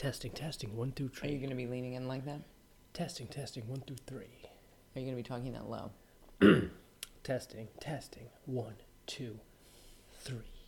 Testing, testing, one, two, Are you going to be leaning in like that? Testing, testing, one, two, three. Are you going to be talking that low? Testing, testing, one, two, three.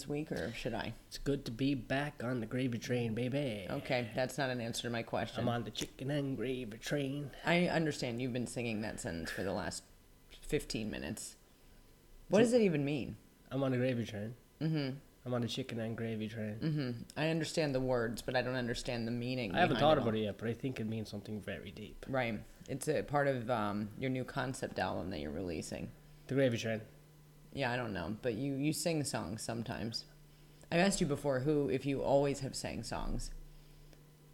This week, or should I? It's good to be back on the gravy train, baby. Okay, that's not an answer to my question. I'm on the chicken and gravy train. I understand you've been singing that sentence for the last 15 minutes. What does it even mean? I'm on the gravy train. Mm-hmm. I'm on the chicken and gravy train. Mm-hmm. I understand the words, but I don't understand the meaning. I haven't thought about it yet, but I think it means something very deep. Right. It's a part of um, your new concept album that you're releasing. The gravy train. Yeah, I don't know, but you you sing songs sometimes. I've asked you before who if you always have sang songs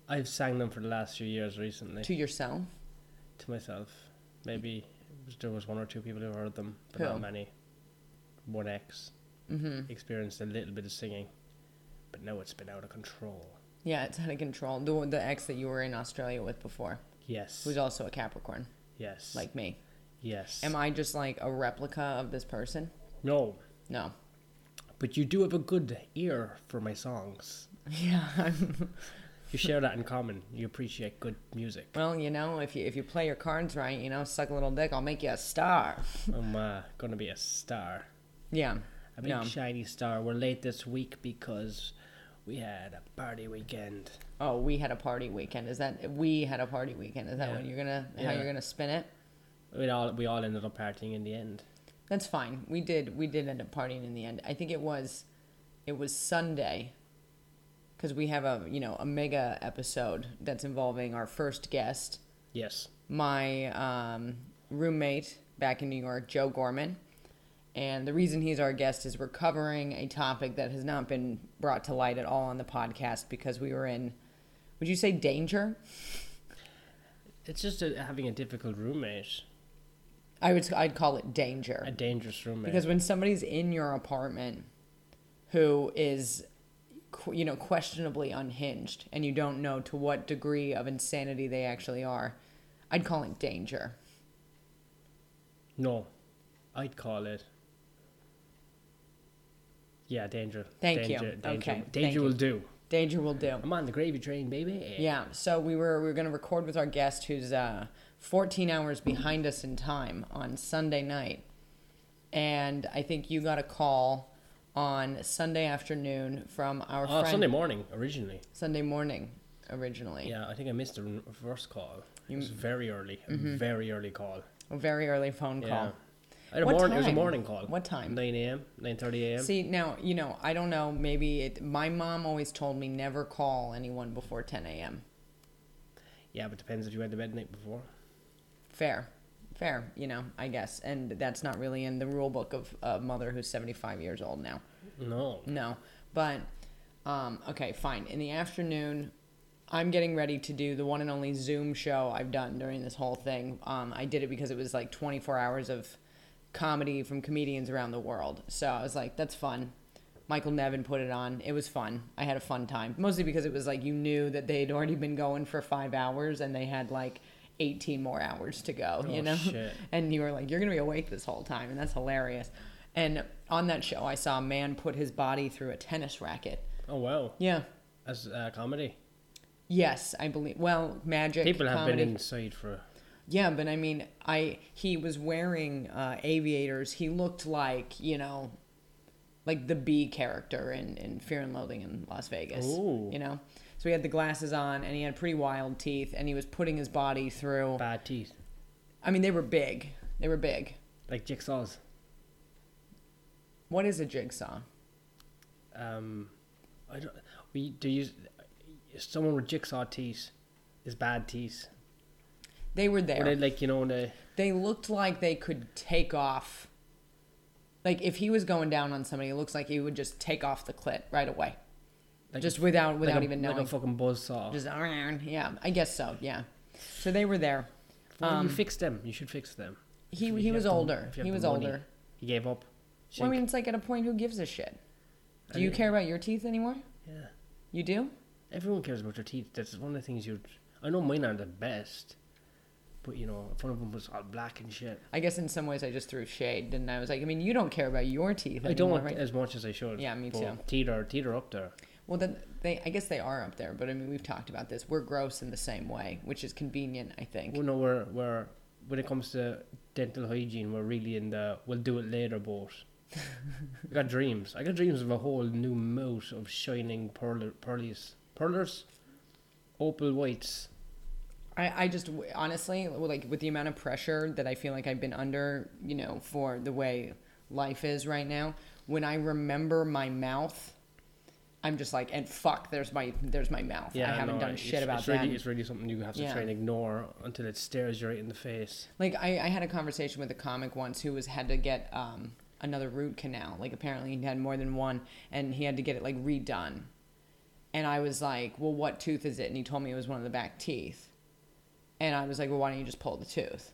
I've sang them for the last few years recently to yourself. to myself. Maybe there was one or two people who heard them, but Who? not many. One ex Mm-hmm. experienced a little bit of singing, but now it's been out of control. Yeah, it's out of control. The the ex that you were in Australia with before, Yes. who's also a Capricorn, yes. like me. yes. Am I just like a replica of this person? No, No. but you do have a good ear for my songs. Yeah. I'm, You share that in common. You appreciate good music. well, you know, if you if you play your cards right, you know, suck a little dick, I'll make you a star. I'm uh, gonna be a star, Yeah. a big No. shiny star. We're late this week because we had a party weekend. Oh, we had a party weekend. Is that we had a party weekend? Is that Yeah. what you're gonna how you're gonna spin it? We all we all ended up partying in the end. That's fine. We did we did end up partying in the end. I think it was it was Sunday because we have a you know a mega episode that's involving our first guest, Yes. my um, roommate back in New York, Joe Gorman. And the reason he's our guest is we're covering a topic that has not been brought to light at all on the podcast because we were in, would you say danger? It's just a, having a difficult roommate, I would I'd call it danger. a dangerous roommate. Because when somebody's in your apartment who is, you know, questionably unhinged and you don't know to what degree of insanity they actually are, I'd call it danger. no, I'd call it. Yeah, danger. Thank you. danger, Danger, Okay, thank Danger you. will do. Danger will do. I'm on the gravy train, baby. Yeah. So we were we were gonna record with our guest who's uh, 14 hours behind us in time on Sunday night, and I think you got a call on Sunday afternoon from our Oh, friend Sunday morning originally. Sunday morning originally. Yeah, I think I missed the first call. You- It was very early, Mm-hmm. very early call. A very early phone Yeah. call. I had a morning, It was a morning call. What time? 9 a.m., 9.30 a.m. See now, you know, I don't know. Maybe it. My mom always told me never call anyone before 10 a.m. Yeah, but depends if you went to bed the night before. Fair, fair. You know, I guess, and that's not really in the rule book of a mother who's 75 years old now. No. No, but um, okay, fine. In the afternoon, I'm getting ready to do the one and only Zoom show I've done during this whole thing. Um, I did it because it was like 24 hours of comedy from comedians around the world. So I was like, that's fun. Michael Nevin put it on. It was fun. I had a fun time. Mostly because it was like you knew that they'd already been going for five hours and they had like 18 more hours to go, you Oh, know? shit. And you were like, you're going to be awake this whole time. And that's hilarious. And on that show, I saw a man put his body through a tennis racket. Oh, wow. Yeah. As uh, comedy. Yes, I believe. Well, magic. People have comedy. been inside for... Yeah, but I mean, I he was wearing uh, aviators. He looked like you know, like the B character in in Fear and Loathing in Las Vegas. Ooh. You know, so he had the glasses on and he had pretty wild teeth and he was putting his body through. bad teeth. I mean, they were big. They were big. Like jigsaws. What is a jigsaw? Um, I don't... We do you. Someone with jigsaw teeth is bad teeth. They were there. Were they like you know the they looked like they could take off. Like if he was going down on somebody, it looks like he would just take off the clit right away, like just without without like a, even like knowing. a fucking buzzsaw. just iron. yeah, I guess so. Yeah, so they were there. Don't um, you fixed them. You should fix them. He he was older. He was money. older. He gave up. Well, I mean, it's like at a point, who gives a shit? Do I you mean- care about your teeth anymore? yeah. You do? Everyone cares about their teeth. That's one of the things you. I know mine aren't the best, but you know, if one of them was all black and shit. I guess in some ways I just threw shade, didn't I? I was like, I mean, you don't care about your teeth I anymore, don't right? as much as I should. Yeah, me too. Teeth are up there. Well, then they, I guess they are up there, but I mean, we've talked about this. We're gross in the same way, which is convenient, I think. Well, no, we're we're when it comes to dental hygiene, we're really in the we'll do it later boat. I got dreams. I got dreams of a whole new moat of shining pearl pearlies, pearlers, opal whites. I, I just honestly like with the amount of pressure that I feel like I've been under, you know, for the way life is right now. When I remember my mouth, I'm just like, and fuck, there's my there's my mouth. I haven't no, done shit about it's that. Really, it's really something you have to Yeah. try and ignore until it stares you right in the face. Like I, I had a conversation with a comic once who was had to get um, another root canal. Like apparently he had more than one, and he had to get it like redone. And I was like, "Well, what tooth is it?" And he told me it was one of the back teeth. And I was like, "Well, why don't you just pull the tooth?"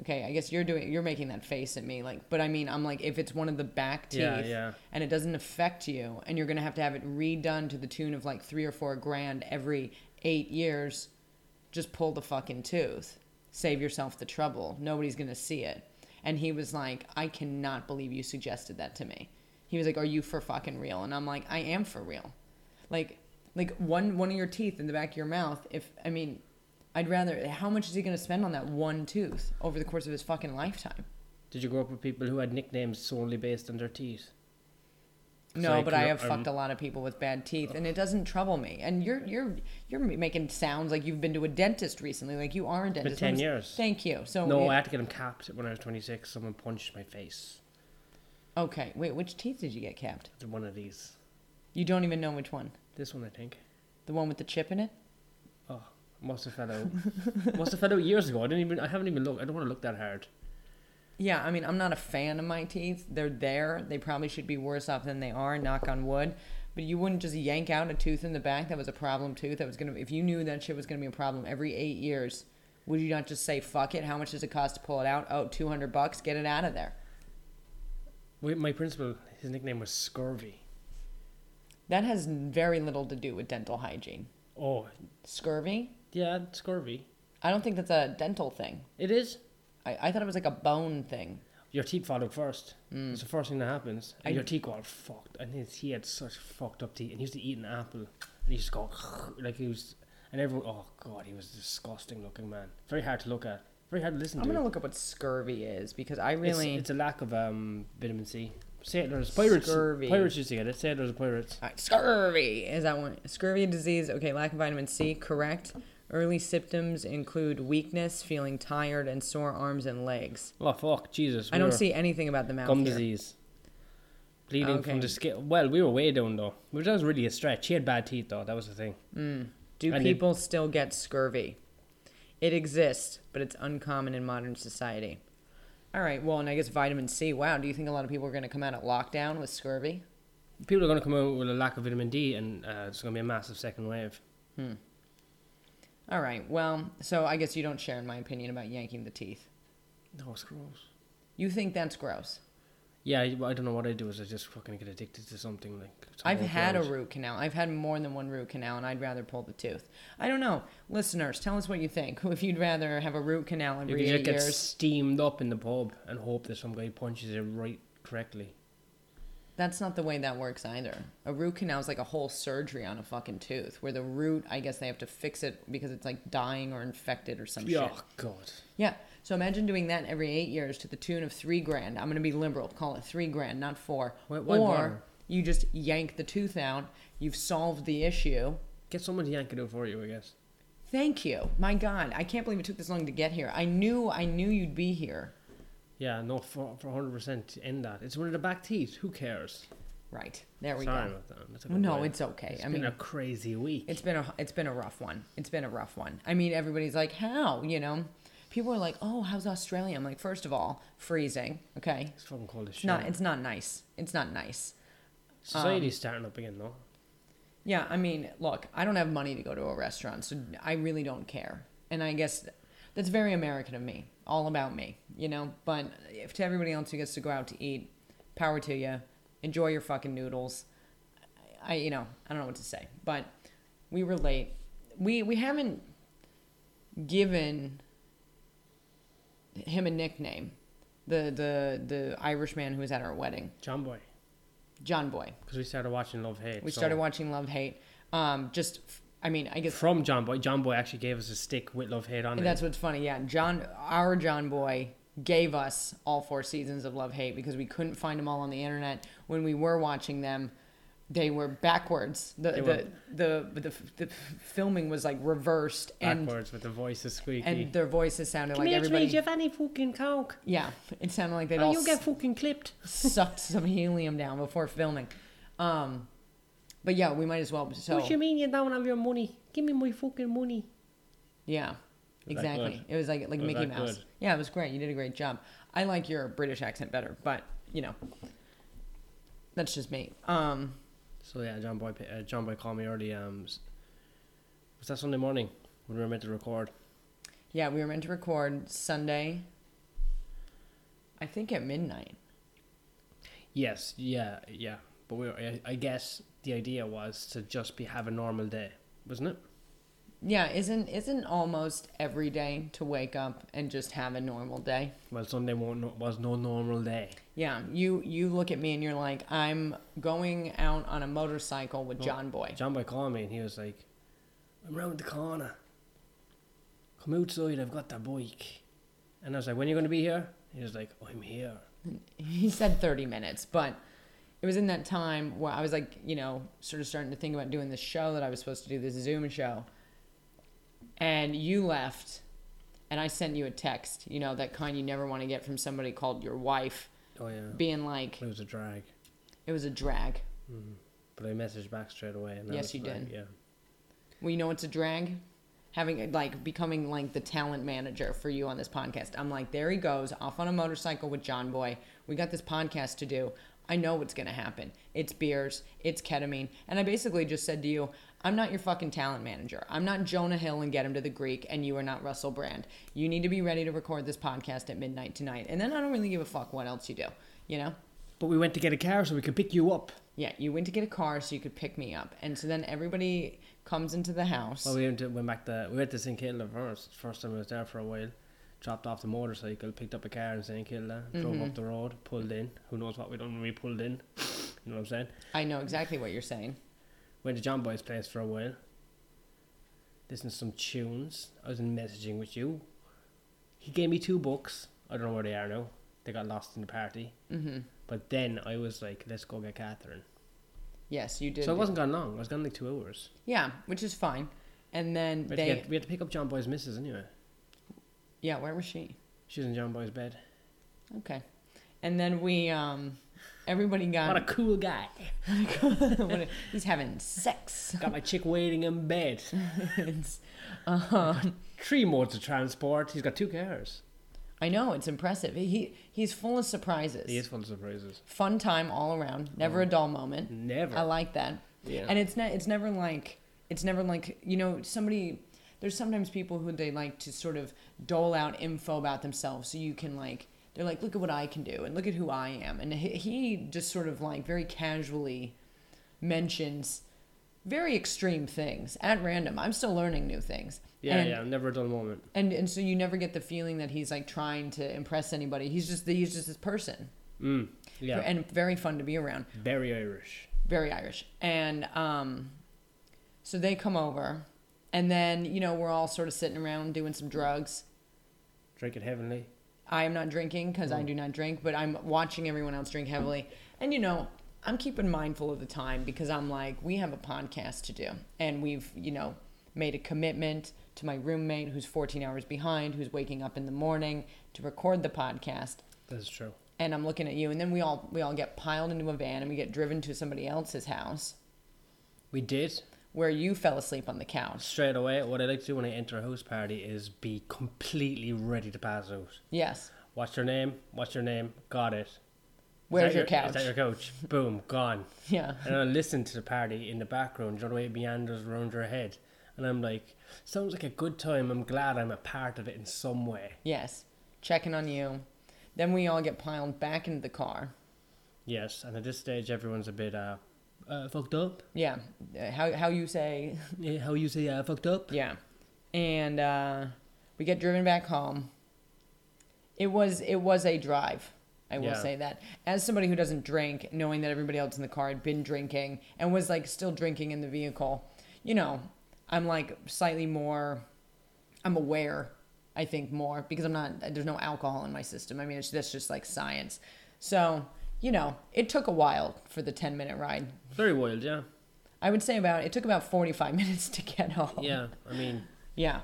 Okay, I guess you're doing you're making that face at me, like, but I mean, I'm like, if it's one of the back teeth Yeah, yeah. and it doesn't affect you, and you're gonna have to have it redone to the tune of like three or four grand every eight years, just pull the fucking tooth. Save yourself the trouble. Nobody's going to see it. And he was like, I cannot believe you suggested that to me. He was like, Are you for fucking real? And I'm like, I am for real. Like, like one one of your teeth in the back of your mouth. If I mean, I'd rather. How much is he going to spend on that one tooth over the course of his fucking lifetime? Did you grow up with people who had nicknames solely based on their teeth? No, I but I have fucked a lot of people with bad teeth, and it doesn't trouble me. And you're you're you're making sounds like you've been to a dentist recently, like you are a dentist. 10 I'm years. Thank you. So no, it- I had to get them capped when I was 26. Someone punched my face. Okay, wait, which teeth did you get capped? One of these. You don't even know which one. This one, I think. The one with the chip in it? Must have fell out. must have fell out years ago. I didn't even. I haven't even looked. I don't want to look that hard. Yeah, I mean, I'm not a fan of my teeth. They're there. They probably should be worse off than they are, knock on wood. But you wouldn't just yank out a tooth in the back that was a problem tooth that was to if you knew that shit was going to be a problem every 8 years, would you not just say fuck it? How much does it cost to pull it out? Oh, 200 bucks, get it out of there. Wait, my principal, his nickname was Scurvy. That has very little to do with dental hygiene. Oh, Scurvy? Yeah, scurvy. I don't think that's a dental thing. It is. I, I thought it was like a bone thing. Your teeth fall out first. It's the first thing that happens. And I- your teeth go all fucked. And his, he had such fucked up teeth. And he used to eat an apple. And he used to go like he was. And everyone, oh god, he was a disgusting looking man. Very hard to look at. Very hard to listen to. I'm going to look up what scurvy is because I really. it's, a lack of um, vitamin C. Sailors, pirates, Scurvy. pirates used to get it. Sailors, and pirates. All right, scurvy is that one? Scurvy disease. Okay, lack of vitamin C. Correct. Early symptoms include weakness, feeling tired, and sore arms and legs. Oh fuck, Jesus! I we don't were- see anything about the mouth gum here. disease. Bleeding Okay. from the skin. Well, we were way down though. Which that was really a stretch. He had bad teeth though. That was the thing. Do I did- people still get scurvy? It exists, but it's uncommon in modern society. All right. Well, and I guess vitamin C. Wow. Do you think a lot of people are going to come out at lockdown with scurvy? People are going to come out with a lack of vitamin D, and uh, it's going to be a massive second wave. All right. Well, so I guess you don't share in my opinion about yanking the teeth. No, it's gross. You think that's gross? Yeah, I, I don't know what I do. Is I just fucking get addicted to something like. I've had a root canal. I've had more than one root canal, and I'd rather pull the tooth. I don't know. Listeners, tell us what you think. If you'd rather have a root canal You every just eight get years. steamed up in the pub and hope that some guy punches it right correctly. That's not the way that works either. A root canal is like a whole surgery on a fucking tooth, where the root, I guess they have to fix it because it's like dying or infected or some shit. Oh god. Yeah. So imagine doing that every eight years to the tune of three grand. I'm gonna be liberal. Call it three grand, not four. Why- why or bother? you just yank the tooth out. You've solved the issue. Get someone to yank it out for you, I guess. Thank you. My God, I can't believe it took this long to get here. I knew, I knew you'd be here. Yeah, no, for for hundred percent in that. It's one of the back teeth. Who cares? Right. There we Sorry go. about that. That's a no, way. it's okay. It's I been mean, a crazy week. it's been a it's been a rough one. It's been a rough one. I mean, everybody's like, "How?" You know, people are like, "Oh, how's Australia?" I'm like, first of all, freezing. Okay, It's fucking cold as it's shit. not it's not nice. It's not nice. Society's um, starting up again, though. Yeah, I mean, look, I don't have money to go to a restaurant, so I really don't care. And I guess that's very American of me, all about me, you know. But if to everybody else who gets to go out to eat, power to you. Enjoy your fucking noodles. I, you know, I don't know what to say, but we were late. We we haven't given him a nickname. The the the Irish man who was at our wedding, John Boy. John Boy. Because we started watching Love Hate. We so- started watching Love Hate. Um, just, I mean, I guess From John Boy. John Boy actually gave us a stick with Love Hate on it. that's what's funny. Yeah, John, our John Boy gave us all four seasons of Love Hate because we couldn't find them all on the internet. When we were watching them, they were backwards. The They the, were- the, the the filming was like reversed, and Backwards with the voices squeaky. and their voices sounded Come like everybody. you have any fucking coke? Yeah, it sounded like they'd Oh, all you get fucking clipped. sucked some helium down before filming. Um, but yeah, we might as well. So what you mean you don't have your money? Give me my fucking money. Yeah, Was exactly. It was like like Was Mickey Mouse. good? Yeah, it was great. You did a great job. I like your British accent better, but you know, that's just me. Um, So yeah, John Boy, uh, John Boy called me early. Um, was that Sunday morning when we were meant to record? yeah, we were meant to record Sunday. I think at midnight. Yes, yeah, yeah. But we, were, I, I guess the idea was to just be have a normal day, wasn't it? Yeah, isn't isn't almost every day to wake up and just have a normal day? Well, Sunday was no normal day. Yeah, you you look at me and you're like, I'm going out on a motorcycle with Well, John Boy. John Boy called me and he was like, "I'm round the corner. Come outside. I've got the bike." And I was like, "When are you going to be here?" He was like, "I'm here." he said 30 minutes but it was in that time where i was like you know sort of starting to think about doing this show that i was supposed to do this zoom show and you left and i sent you a text you know that kind you never want to get from somebody called your wife Oh yeah. being like It was a drag. it was a drag mm-hmm. But I messaged back straight away. And I Yes, was you like, did. Yeah. well you know it's a drag having like becoming like the talent manager for you on this podcast i'm like there he goes off on a motorcycle with john boy we got this podcast to do i know what's going to happen. It's beers it's ketamine. And i basically just said to you i'm not your fucking talent manager. I'm not jonah hill and get him to the greek and you are not russell brand. You need to be ready to record this podcast at midnight tonight. And then i don't really give a fuck what else you do you know? But we went to get a car so we could pick you up. yeah you went to get a car so you could pick me up. And so then everybody comes into the house. Well, we went, to, went back to we went to St Kilda first. First time I was there for a while. Dropped off the motorcycle, picked up a car in St Kilda, drove Mm-hmm. up the road, pulled in. Who knows what we done when we pulled in? You know what I'm saying? i know exactly what you're saying Went to John Boy's place for a while. Listened to some tunes. I was in messaging with you. He gave me two books. I don't know where they are now. They got lost in the party. hmm But then I was like, let's go get Catherine. Yes, you did. So it wasn't gone long. I was gone like two hours. Yeah, which is fine. And then We had, to they, get, we had to pick up John Boy's missus anyway. Yeah, where was she? She was in John Boy's bed. Okay. And then we, um, everybody got. What a cool guy. a- he's having sex. Got my chick waiting in bed. Um, Three modes of transport. He's got two cars. I know it's impressive. He he's full of surprises. He is full of surprises. Fun time all around. Never a dull moment. Never. I like that. Yeah. And it's ne- it's never like it's never like you know somebody. There's sometimes people who they like to sort of dole out info about themselves, so you can like they're like, look at what I can do and look at who I am, and he, he just sort of like very casually mentions very extreme things at random. I'm still learning new things. yeah, and, yeah. Never a dull moment. And and so you never get the feeling that he's like trying to impress anybody. He's just he's just this person, Mm. Yeah. and very fun to be around Very Irish. very Irish. And um, so they come over, and then you know we're all sort of sitting around doing some drugs. Drink it heavenly. I am not drinking because I mm. do not drink, but I'm watching everyone else drink heavily. And you know, I'm keeping mindful of the time because I'm like, we have a podcast to do, and we've you know made a commitment to my roommate who's 14 hours behind, who's waking up in the morning to record the podcast. That's true. and I'm looking at you, and then we all we all get piled into a van and we get driven to somebody else's house We did where you fell asleep on the couch. straight away. What I like to do when I enter a house party is be completely ready to pass out. Yes. What's your name? What's your name? Got it. Where's that your couch? Is that your couch? Boom, gone. Yeah. And I listen to the party in the background, you know the way it meanders around your head. And I'm like, sounds like a good time. I'm glad I'm a part of it in some way. Yes. Checking on you. Then we all get piled back into the car. Yes, and at this stage, everyone's a bit uh, uh fucked up. Yeah. Uh, How how you say Yeah, how you say uh, fucked up? Yeah. And uh, we get driven back home. It was it was a drive. I will Yeah. say that. As somebody who doesn't drink, knowing that everybody else in the car had been drinking and was like still drinking in the vehicle, you know, I'm like slightly more I'm aware, I think more because I'm not there's no alcohol in my system. I mean, it's that's just like science. So, you know, it took a while for the 10 minute ride. Very wild, yeah. I would say about it took about 45 minutes to get home. Yeah, I mean, Yeah.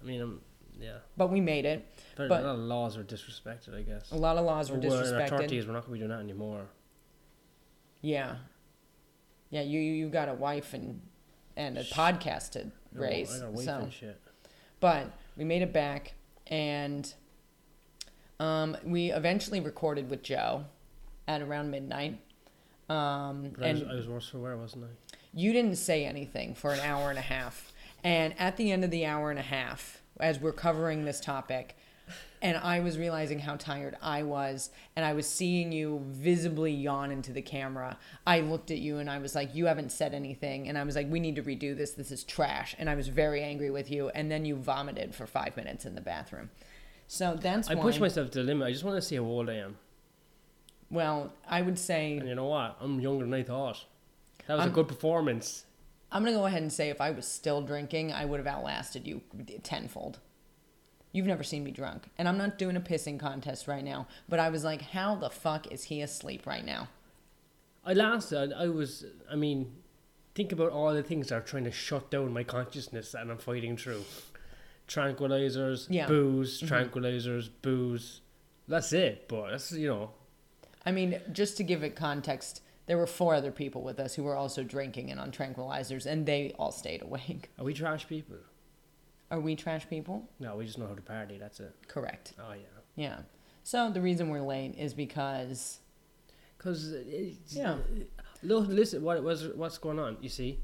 I mean, um, yeah. But we made it. Very, But- a lot of laws are disrespected, I guess. A lot of laws were We're in our disrespected. thirties. We're not gonna be doing that anymore. Yeah, yeah. You you got a wife and and a podcast to raise. I got a wife so, but we made it back, and um, we eventually recorded with Joe at around midnight. Um, I, was, and I was worse for wear, wasn't I? you didn't say anything for an hour and a half. And at the end of the hour and a half, as we're covering this topic, and I was realizing how tired I was, and I was seeing you visibly yawn into the camera. I looked at you and I was like, You haven't said anything. And I was like, We need to redo this. This is trash. And I was very angry with you. And then you vomited for five minutes in the bathroom. So that's I why. push myself to the limit. I just want to see how old I am. Well, I would say And you know what? I'm younger than I thought. That was a I'm- good performance. I'm gonna go ahead and say if I was still drinking, I would have outlasted you tenfold. You've never seen me drunk, and I'm not doing a pissing contest right now. But I was like, how the fuck is he asleep right now? I lasted. I was. I mean, think about all the things that are trying to shut down my consciousness, and I'm fighting through. Tranquilizers, Yeah. booze, mm-hmm. tranquilizers, booze. That's it. But that's you know. I mean, just to give it context, there were four other people with us who were also drinking and on tranquilizers, and they all stayed awake. Are we trash people? Are we trash people? No, we just know how to party. That's it. Correct. Oh yeah. Yeah. So the reason we're late is because Cause Yeah. Look, listen. What was what's going on? You see,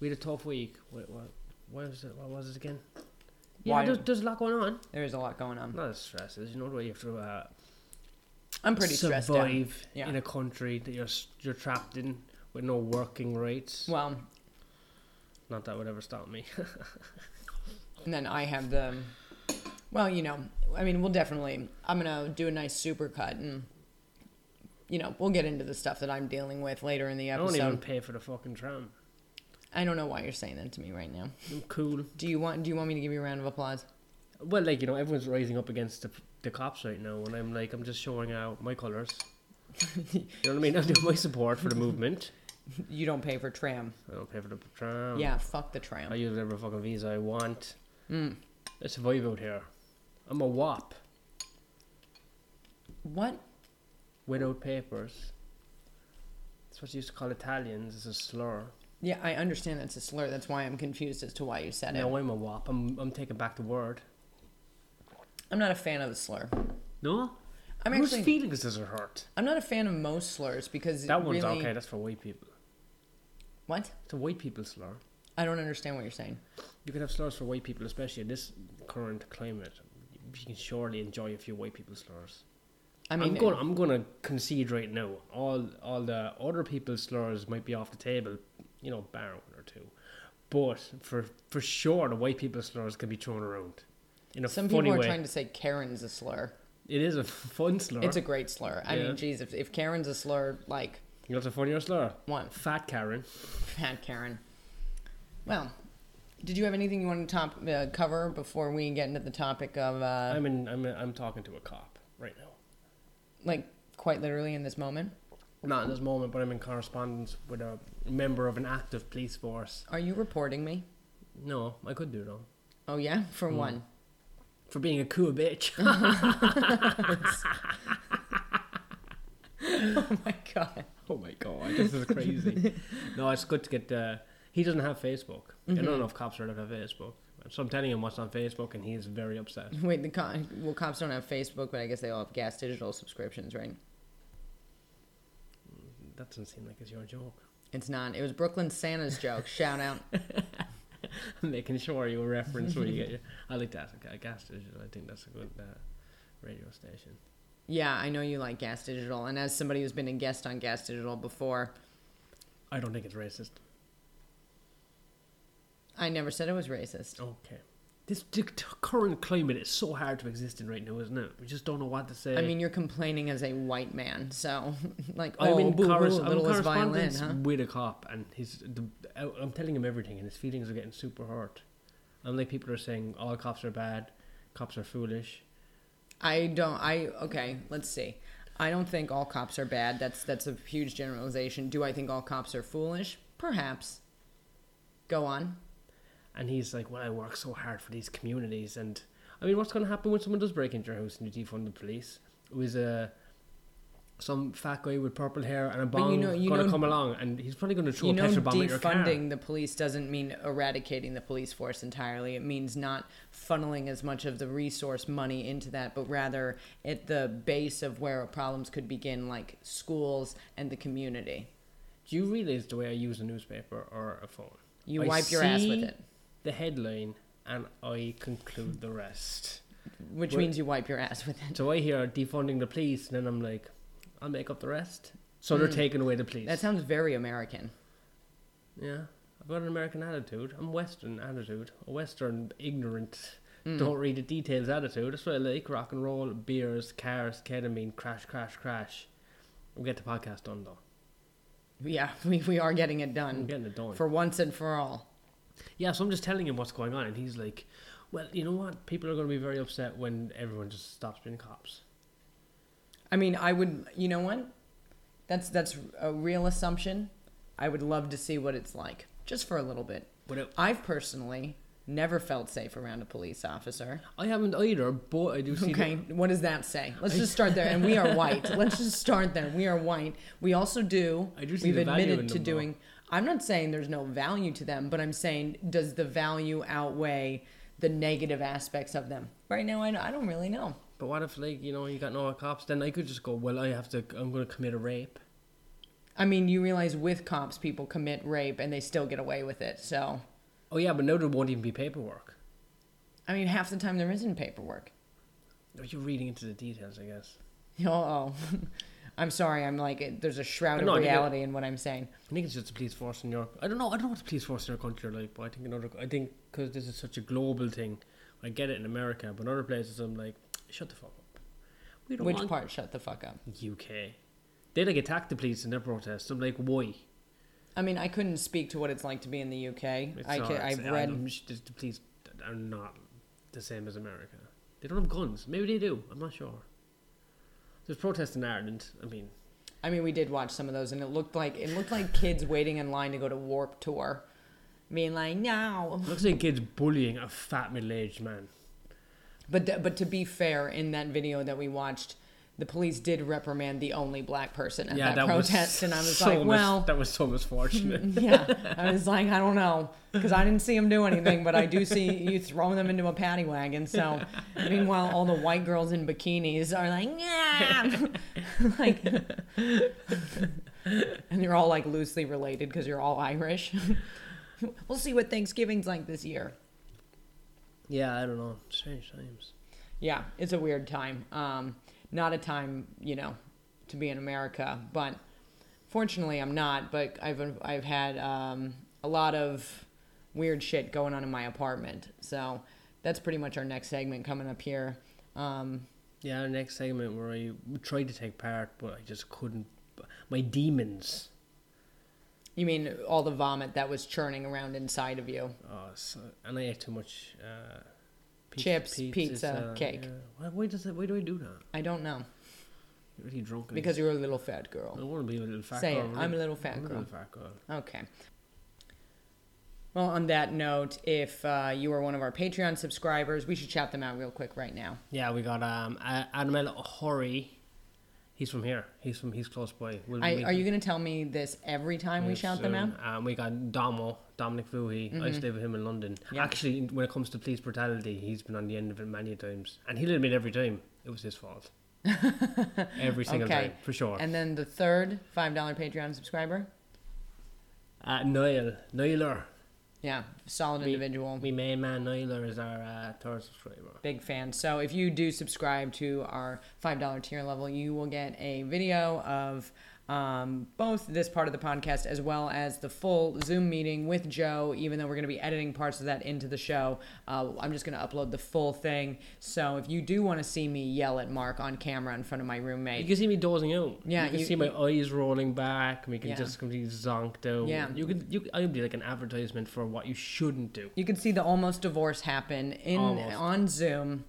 we had a tough week. What what what was it? What was it again? Yeah, there's, there's a lot going on. there is a lot going on. Not as stress is, you know the way you have to uh, I'm pretty stressed out. survive Yeah. in a country that you're you're trapped in with no working rates. Well, Not that would ever stop me. And then I have the, well, you know, I mean, we'll definitely, I'm going to do a nice super cut and, you know, we'll get into the stuff that I'm dealing with later in the I don't episode. even pay for the fucking tram. I don't know why you're saying that to me right now. I'm cool. Do you want, do you want me to give you a round of applause? Well, like you know, everyone's rising up against the, the cops right now, and I'm like, I'm just showing out my colours. you know what I mean? I'm doing my support for the movement. You don't pay for tram. I don't pay for the tram. Yeah, fuck the tram. I use whatever fucking visa I want. Mm. I survive out here. I'm a wop. What? without papers. That's what you used to call Italians. It's a slur. Yeah, I understand that's a slur. That's why I'm confused as to why you said Now it. No, I'm a wop. I'm I'm taking back the word. I'm not a fan of the slur. No. I'm Whose actually, feelings does it hurt? I'm not a fan of most slurs because That one's really, okay. That's for white people. What? It's a white people slur. I don't understand what you're saying. You can have slurs for white people, especially in this current climate. You can surely enjoy a few white people slurs. I mean, am going. I'm going to concede right now. All all the other people's slurs might be off the table. You know, bar one or two. But for for sure, the white people's slurs can be thrown around in a some people are way. trying to say Karen's a slur. It is a fun slur. It's a great slur. I Yeah. mean, geez, if, if Karen's a slur, like, you know what's a funnier slur? what? Fat Karen. Fat Karen. Well, did you have anything you wanted to top, uh, cover before we get into the topic of, uh, I'm in. I'm. In, I'm talking to a cop right now. like, quite literally in this moment? Not in this moment, but I'm in correspondence with a member of an active police force. Are you reporting me? No, I could do though. Oh, yeah? For Hmm. one. For being a cool bitch. oh my god. Oh my god, this is crazy. no, it's good to get. Uh, he doesn't have Facebook. I Mm-hmm. don't know if cops to have Facebook. So I'm telling him what's on Facebook, and he is very upset. Wait, the co- well, cops don't have Facebook, but I guess they all have gas digital subscriptions, right? That doesn't seem like it's your joke. It's not. It was Brooklyn Santa's joke. Shout out. I'm making sure you reference where you get your. I like that. Okay, Gas Digital. I think that's a good uh, radio station. Yeah, I know you like Gas Digital, and as somebody who's been a guest on Gas Digital before, I don't think it's racist. I never said it was racist. Okay. This the current climate is so hard to exist in right now, isn't it? We just don't know what to say. I mean, you're complaining as a white man, so like, I'm oh, in boo, boo, I'm littlest violin, huh? with a cop, and he's. The, I'm telling him everything, and his feelings are getting super hurt. And like people are saying, all cops are bad, cops are foolish. I don't. I okay. Let's see. I don't think all cops are bad. That's that's a huge generalization. Do I think all cops are foolish? Perhaps. Go on. And he's like, "Well, I work so hard for these communities, and I mean, what's going to happen when someone does break into your house and you defund the police?" It was a some fat guy with purple hair and a But you know- you going to come along, and he's probably going to throw you a petrol bomb at your car. defunding the police doesn't mean eradicating the police force entirely. It means not funneling as much of the resource money into that, but rather at the base of where problems could begin, like schools and the community. Do you realize the way I use a newspaper or a phone? You I wipe your ass with it, The headline, and I conclude the rest. which means you wipe your ass with it. So I hear defunding the police, and then I'm like, I'll make up the rest. So they're Mm. taking away the police. That sounds very American. yeah, I've got an American attitude. I'm Western attitude. A Western ignorant, Mm. don't read the details attitude. That's what I like. Rock and roll, beers, cars, ketamine, crash, crash, crash. We'll get the podcast done though. Yeah, we, we are getting it I'm done getting it done. for once and for all. Yeah, so I'm just telling him what's going on, and he's like, "Well, you know what? People are going to be very upset when everyone just stops being cops." I mean, I would. You know what? That's that's a real assumption. I would love to see what it's like, just for a little bit. But it, I've personally never felt safe around a police officer. I haven't either, but I do see. Okay, what does that say? Let's just start there. And we are white. Let's just start there. We are white. We also do. I do see we've the admitted to though. I'm not saying there's no value to them, but I'm saying does the value outweigh the negative aspects of them? Right now, I, I don't really know. But what if, like, you know, you got no cops? Then I could just go, well, I have to, I'm going to commit a rape. I mean, you realize with cops, people commit rape and they still get away with it. So, Oh, yeah, but now there won't even be paperwork. I mean, half the time there isn't paperwork. Are you reading into the details, I guess? Oh, oh. I'm sorry. I'm like, there's a shroud No, of it- reality in what I'm saying. I think it's just the police force in Europe. I don't know. I don't know what the police force in your country are like, but I think another. I think because this is such a global thing, I get it in America, but in other places I'm like, shut the fuck up. We don't Which want part? Shut the fuck up. UK. They like attack the police in their protests. I'm like, why? I mean, I couldn't speak to what it's like to be in the UK. It's I not- can, I've I read. the police are not the same as America. They don't have guns. Maybe they do. I'm not sure. There's protests in Ireland. I mean, I mean, we did watch some of those, and it looked like it looked like kids waiting in line to go to Warped Tour, being like, "No." looks like kids bullying a fat middle-aged man. But th- but to be fair, in that video that we watched, the police did reprimand the only black person at that, protest, and I was so like, mis- "Well, that was so misfortunate. yeah." I was like, "I don't know," because I didn't see him do anything, but I do see you throwing them into a paddy wagon. So, meanwhile, all the white girls in bikinis are like, "Yeah," like, and you're all like loosely related because you're all Irish. we'll see what Thanksgiving's like this year. yeah, I don't know. Strange times. Yeah, it's a weird time. Um, not a time, you know, to be in America, but fortunately I'm not. But I've I've had um, a lot of weird shit going on in my apartment, so that's pretty much our next segment coming up here. Um, Yeah, our next segment where I tried to take part, but I just couldn't. My demons. you mean all the vomit that was churning around inside of you? Oh, so, and I ate too much. Uh, Chips, pizza, cake. Yeah. Why, why does that? Why do I do that? I don't know You're really drunk. because you're a little fat girl. I want to be a little fat Say girl. it. I'm a little fat I'm a girl. little fat girl. Okay. Well, on that note, if uh, you are one of our Patreon subscribers, we should shout them out real quick right now. Yeah, we got um A- Annabelle Horry, He's from here. He's from. He's close by. We'll I, are you going to tell me this every time we shout them out? soon. Um, we got Domo, Dominic Vuhi. I used to live with him in London. Yeah. Actually, when it comes to police brutality, he's been on the end of it many times, and he'll admit every time it was his fault. every single Okay. time, for sure. And then the third $5 Patreon subscriber? uh, Niall, Nialer, Yeah, solid individual. We main man Nialer is our uh, third subscriber. Big fan. So if you do subscribe to our $5 tier level, you will get a video of um, both this part of the podcast as well as the full Zoom meeting with Joe, even though we're going to be editing parts of that into the show. Uh, I'm just going to upload the full thing. So if you do want to see me yell at Mark on camera in front of my roommate, You can see me dozing out. Yeah, you can you- see my eyes rolling back. We can Yeah. just completely zonked out. Yeah. you could. You, I'd be like an advertisement for what you shouldn't do. you can see the almost divorce happen in Almost. on Zoom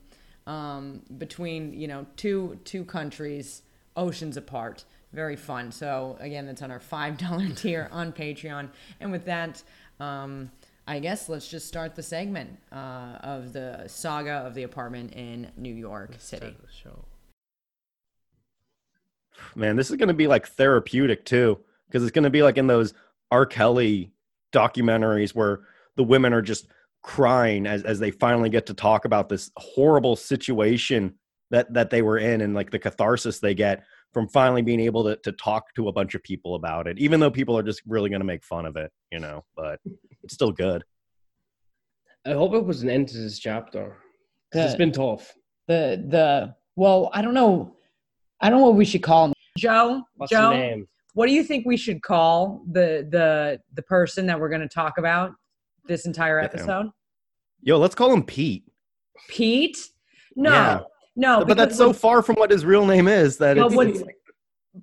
um, between you know two two countries, oceans apart. Very fun. So again, that's on our five dollar tier on Patreon. And with that, um, I guess let's just start the segment uh, of the saga of the apartment in New York City. Start the show. Man, this is going to be like therapeutic too, because it's going to be like in those R. Kelly documentaries where the women are just crying as, as they finally get to talk about this horrible situation that, that they were in and like the catharsis they get from finally being able to, to talk to a bunch of people about it, even though people are just really going to make fun of it, you know, but it's still good. I hope it was an end to this chapter. 'Cause it's been tough. The the well, I don't know, I don't know what we should call him. Joe. What's Joe. name? What do you think we should call the the the person that we're going to talk about this entire episode? Yo, let's call him Pete. Pete? No, Yeah. No. but that's so far from what his real name is that But it's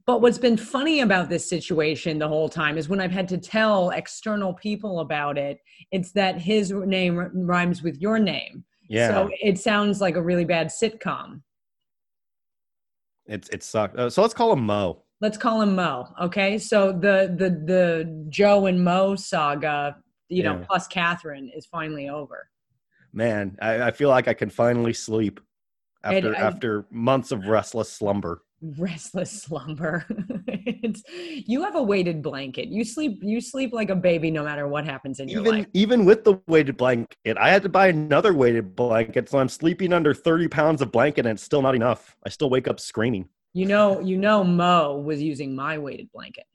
But what's been funny about this situation the whole time is when I've had to tell external people about it, it's that his name rhymes with your name. yeah. So it sounds like a really bad sitcom. It's it sucked. Uh, so let's call him Mo. Let's call him Mo. Okay. So the the the Joe and Mo saga, you know, plus Catherine is finally over. Man, I, I feel like I can finally sleep after I- after months of restless slumber. restless slumber it's you have a weighted blanket you sleep you sleep like a baby no matter what happens in your Even life even with the weighted blanket, I had to buy another weighted blanket, so I'm sleeping under 30 pounds of blanket, and it's still not enough. I still wake up screaming. you know you know mo was using my weighted blanket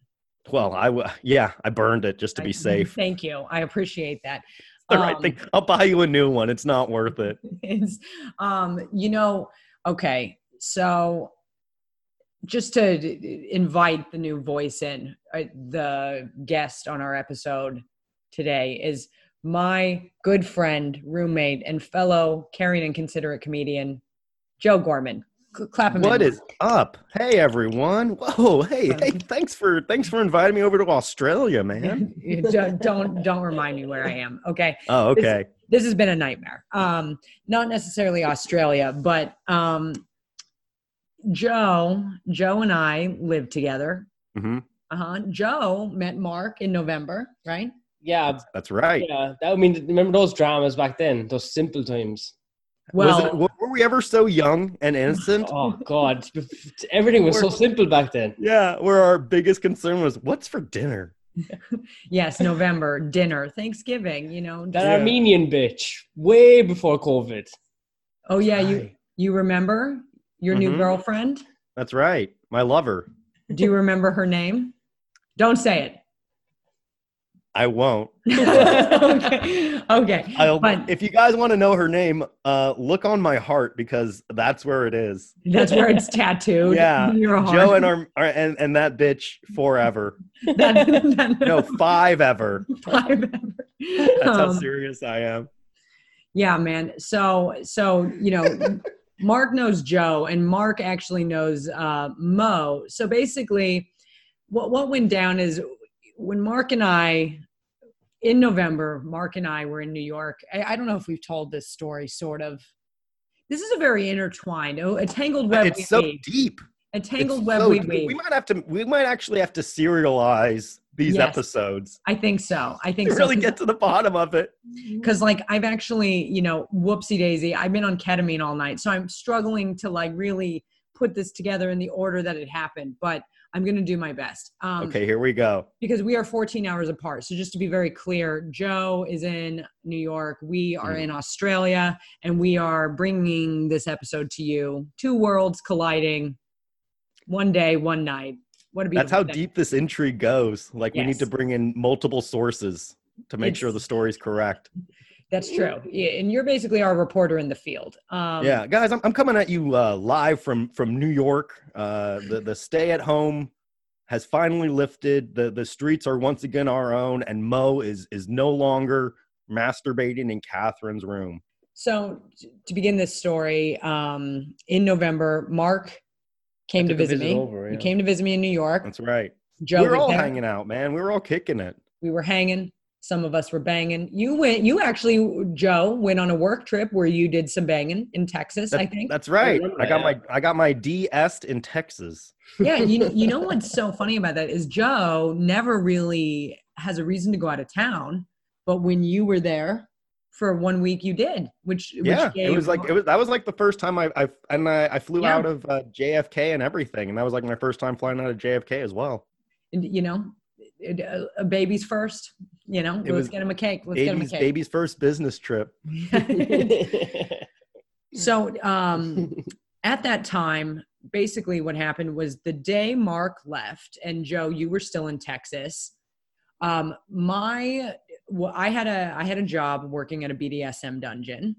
Well, I w- yeah, I burned it just to I- be safe. thank you i appreciate that the right Um, thing. I'll buy you a new one. It's not worth it. it. is um you know okay so just to invite the new voice in uh, the guest on our episode today is my good friend roommate and fellow caring and considerate comedian joe gorman C- clap him What in. is up? Hey everyone! Whoa! Hey hey! Thanks for thanks for inviting me over to Australia, man. Don't, don't don't remind me where i am okay Oh, okay. this has been a nightmare. Um, not necessarily Australia, but um, Joe, Joe and I live together. hmm Uh huh. Joe met Mark in November, right? Yeah, That's right. yeah. That would mean remember those dramas back then, those simple times. Well, was it, were were we ever so young and innocent? Oh God, everything was so simple back then. Yeah, where our biggest concern was what's for dinner. yes, November dinner, Thanksgiving. You know. That Yeah. Armenian bitch, way before COVID. oh yeah, you you remember your new Mhm. girlfriend? That's right. My lover. Do you remember her name? Don't say it. I won't. okay. Okay. I'll, But- if you guys want to know her name, uh, look on my heart because that's where it is. That's where it's tattooed. Yeah, in your heart. Joe and our, our and, and that bitch forever. That- that- No, five ever. five ever. That's how Um, serious I am. yeah, man. So, so you know, Mark knows Joe, and Mark actually knows uh, Mo. So basically, what what went down is when Mark and I, in November, Mark and I were in New York. I, I don't know if we've told this story. Sort of. This is a very intertwined, oh, a tangled web. It's so weave. deep. A It's tangled web so we weave. We might have to. We might actually have to serialize these Yes. episodes I think so. I think to so. really get to the bottom of it. because like i've actually you know whoopsie daisy i've been on ketamine all night so i'm struggling to like really put this together in the order that it happened, but I'm going to do my best. Um, Okay, here we go. because we are 14 hours apart. So just to be very clear, Joe is in New York, we are Mhm. in Australia, and we are bringing this episode to you. Two worlds colliding, one day, one night. What a That's how thing. deep this intrigue goes. Like we need to bring in multiple sources to make sure the story's correct. That's true. Yeah, and you're basically our reporter in the field. Um, yeah, guys, I'm, I'm coming at you uh, live from from New York. Uh, the the stay at home has finally lifted. the The streets are once again our own, and Mo is is no longer masturbating in Catherine's room. So to begin this story, um, in November, Mark came to visit, visit me. over, He yeah. came to visit me in New York. That's right. Joe we were all there. hanging out, man. We were all kicking it. we were hanging some of us were banging you went you actually joe went on a work trip where you did some banging in texas i think That's right. remember I got my I got my DS in Texas. yeah you, you know what's so funny about that is joe never really has a reason to go out of town but when you were there for one week you did which, which Yeah, it was like it was that was like the first time I I and I, I flew Yeah. out of uh, JFK and everything, and that was like my first time flying out of JFK as well. and, you know it- a, baby's first you know It let's get him a cake let's get him a Baby's cake baby's first business trip. so um at that time, basically what happened was the day Mark left, and Joe, you were still in Texas. Um, my well, I had a I had a job working at a BDSM dungeon,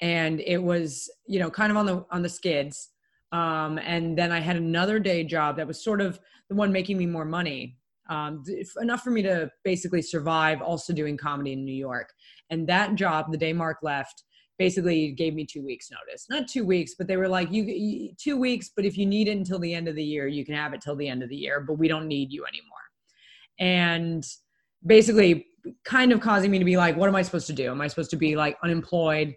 and it was you know kind of on the on the skids. Um, and then I had another day job that was sort of the one making me more money, um, enough for me to basically survive. Also doing comedy in New York, and that job, the day Mark left, basically gave me two weeks notice. Not two weeks but they were like you, you two weeks but if you need it until the end of the year you can have it till the end of the year but we don't need you anymore. And basically kind of causing me to be like what am i supposed to do? Am i supposed to be like unemployed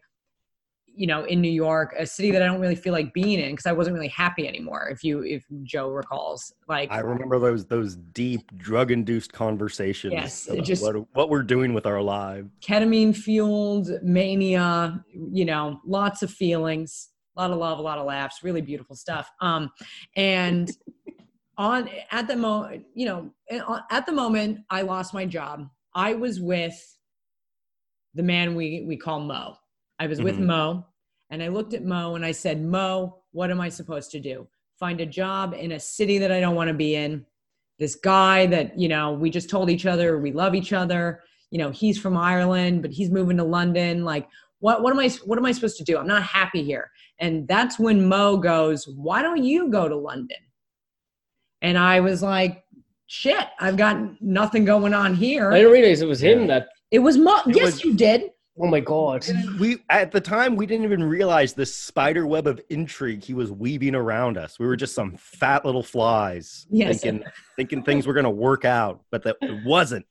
you know in new york a city that i don't really feel like being in because i wasn't really happy anymore if you if joe recalls like I remember those those deep drug induced conversations. Yes, about just- what what we're doing with our lives. ketamine fueled mania you know lots of feelings a lot of love a lot of laughs really beautiful stuff um and on at the moment you know at the moment i lost my job i was with the man we we call mo i was with Mhm. mo and i looked at mo and i said mo what am i supposed to do? Find a job in a city that i don't want to be in? This guy that you know we just told each other we love each other you know he's from ireland but he's moving to london like what what am i what am i supposed to do? I'm not happy here. And that's when mo goes why don't you go to london? And i was like shit i've got nothing going on here. I didn't realize it was him that. it was mo It yes was- you did Oh my god! We at the time we didn't even realize this spider web of intrigue he was weaving around us. We were just some fat little flies Yes. thinking thinking things were gonna work out, but that it wasn't.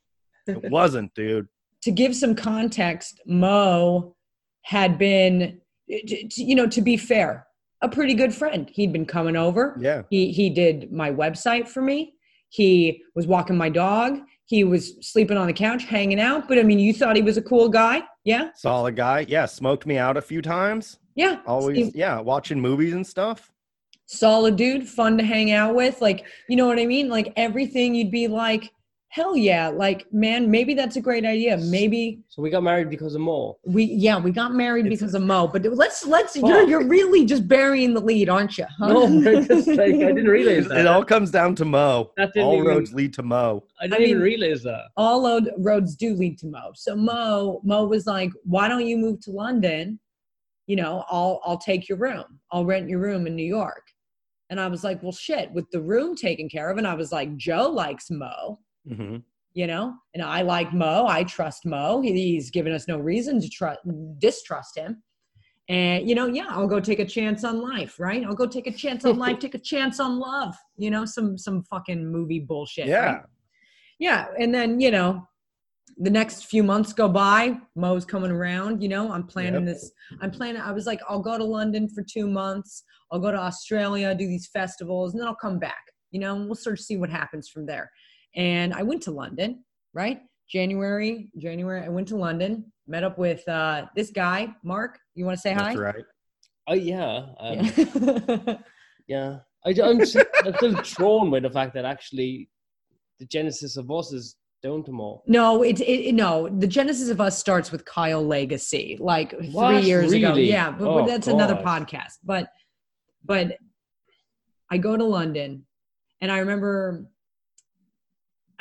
It wasn't, dude. to give some context, Mo had been, eh, t- t- you know, to be fair, a pretty good friend. He'd been coming over. Yeah. He he did my website for me. He was walking my dog. He was sleeping on the couch, hanging out. But I mean, you thought he was a cool guy, yeah, Solid guy. Yeah, smoked me out a few times. yeah. Always, yeah, watching movies and stuff. solid dude, fun to hang out with. Like, you know what I mean? Like everything, you'd be like, hell yeah. Like, man, maybe that's a great idea. Maybe So we got married because of Mo. We yeah, we got married It's- because of Mo. But let's let's you're you're really just burying the lead, aren't you? Huh? No, just like I didn't realize It, that. it all comes down to Mo. All even- roads lead to Mo. I didn't I even realize that. All load, roads do lead to Mo. So Mo Mo was like, why don't you move to London? You know, I'll I'll take your room. I'll rent your room in New York. And I was like, well, shit, with the room taken care of. And I was like, Joe likes Mo. Hmm you know and i like mo i trust mo He- he's given us no reason to trust distrust him and you know yeah i'll go take a chance on life right i'll go take a chance on life take a chance on love you know some some fucking movie bullshit Yeah. right? yeah and then you know the next few months go by mo's coming around you know i'm planning Yep. this i'm planning i was like i'll go to london for two months i'll go to australia do these festivals and then i'll come back you know and we'll sort of see what happens from there and i went to london right january january i went to london met up with uh this guy mark you want to say hi right. Oh yeah. Um, Yeah. Yeah, I, I'm, s- I'm still thrown by the fact that actually the genesis of us is down to Mo. No, it, it it- no. The genesis of us starts with Kyle Legacy, like three What? years ago. Yeah, but, but Oh, that's another podcast. But but I go to London, and I remember.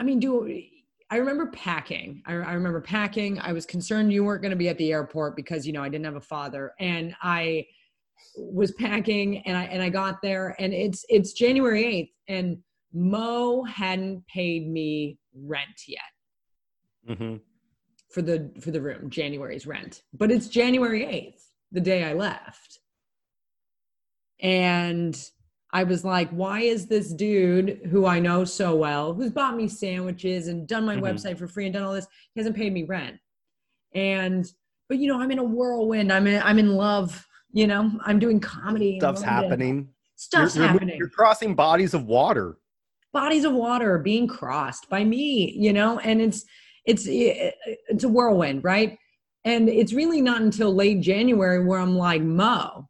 I mean, do I remember packing? I, I remember packing. I was concerned you weren't going to be at the airport because you know I didn't have a father, and I was packing, and I and I got there, and it's it's January eighth, and Mo hadn't paid me rent yet. Hmm for the for the room january's rent. But it's january 8th the day i left. And i was like why is this dude who i know so well who's bought me sandwiches and done my Mhm. website for free and done all this he hasn't paid me rent? And but you know i'm in a whirlwind. I'm in i'm in love you know? I'm doing comedy Stuff's happening. stuff's you're, you're- happening. You're crossing bodies of water. bodies of water are being crossed by me you know? And it's it's it's a whirlwind right? And it's really not until late january where i'm like mo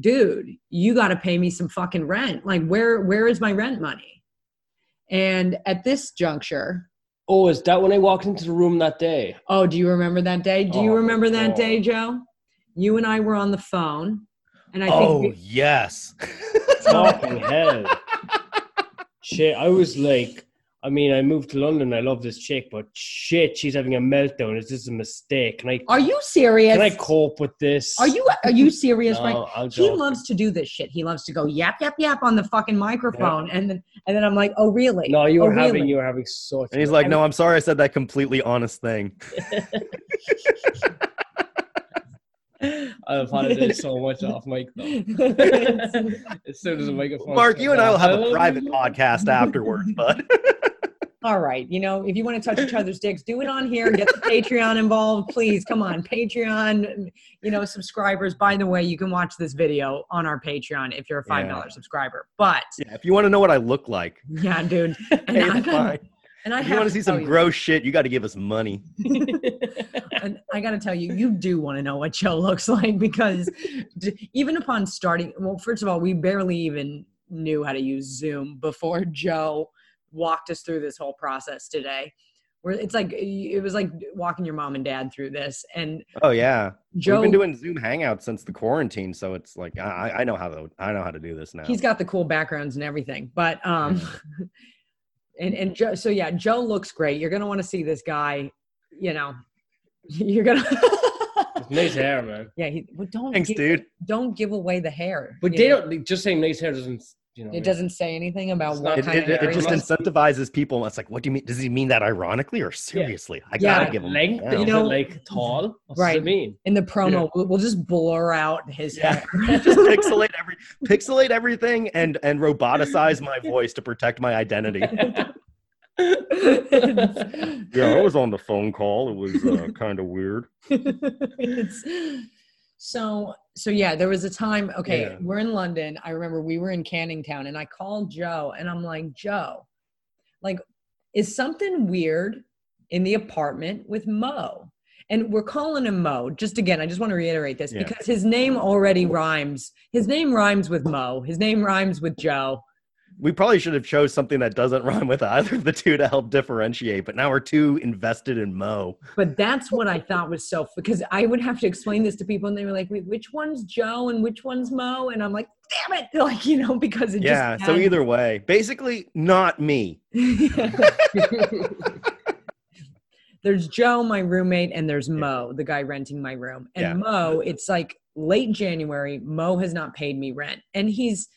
dude you got to pay me some fucking rent like where where is my rent money and at this juncture Oh, is that when I walked into the room that day? oh do you remember that day do you Oh, remember that God. day joe you and i were on the phone and i oh think we- yes. Fucking hell. Shit, I was like, I mean, I moved to London. I love this chick, but shit, she's having a meltdown. Is this a mistake? Can I? are you serious Can I cope with this? are you are you serious right No, I'll he joke. loves to do this shit. He loves to go yap yap yap on the fucking microphone, and then and then I'm like, oh really? No, you oh, were having really? you were having such. And he's a- like, "No, I'm sorry. I said that completely honest thing." I apologize so much off mic though. as soon as the microphone. Mark, you and I will have a private podcast afterwards, bud. All right, you know, if you want to touch each other's dicks, do it on here. Get the Patreon involved, please. Come on, Patreon. You know, subscribers. By the way, you can watch this video on our Patreon if you're a five dollar Yeah. subscriber. But yeah, if you want to know what I look like, yeah, dude. And I it's got, fine. and I If you want to see some you- gross shit, you got to give us money. and I got to tell you, you do want to know what Joe looks like because even upon starting, well, first of all, we barely even knew how to use Zoom before Joe walked us through this whole process today. Where it's like it was like walking your mom and dad through this, and Oh yeah, Joe, we've been doing Zoom Hangouts since the quarantine, so it's like I, I know how to I know how to do this now. he's got the cool backgrounds and everything. But um, and and Joe, so yeah, Joe looks great. You're gonna want to see this guy. You know, you're gonna. nice hair, man. Yeah, he, well, don't Thanks, give, dude. don't give away the hair. But they know? don't. Just saying nice hair doesn't. You know. It doesn't say anything about what not- It, kind it, of it hair. just he must- has. incentivizes people. It's like, what do you mean? Does he mean that ironically or seriously? I gotta give him length. yeah. You You know- know, like tall. What's Right. it mean? in the promo, we'll, we'll just blur out his Yeah. hair. just pixelate every pixelate everything and and roboticize my voice to protect my identity. Yeah, I was on the phone call. It was uh, kind of weird. It's- so so yeah, there was a time. Okay, Yeah. we're in London. I remember we were in Canning Town, and I called Joe, and I'm like, Joe, like, is something weird in the apartment with Mo? And we're calling him Mo. Just again, I just want to reiterate this Yeah. because his name already rhymes. His name rhymes with Mo. His name rhymes with Joe. We probably should have chose something that doesn't rhyme with either of the two to help differentiate. But now we're too invested in Mo. But that's what I thought was so because I would have to explain this to people and they were like, Wait, which one's Joe and which one's Mo? And I'm like, damn it. Like, you know, because it Yeah. So either way, basically, not me. there's Joe, my roommate, and there's Mo, the guy renting my room. And Yeah. Mo, it's like late January, Mo has not paid me rent. And he's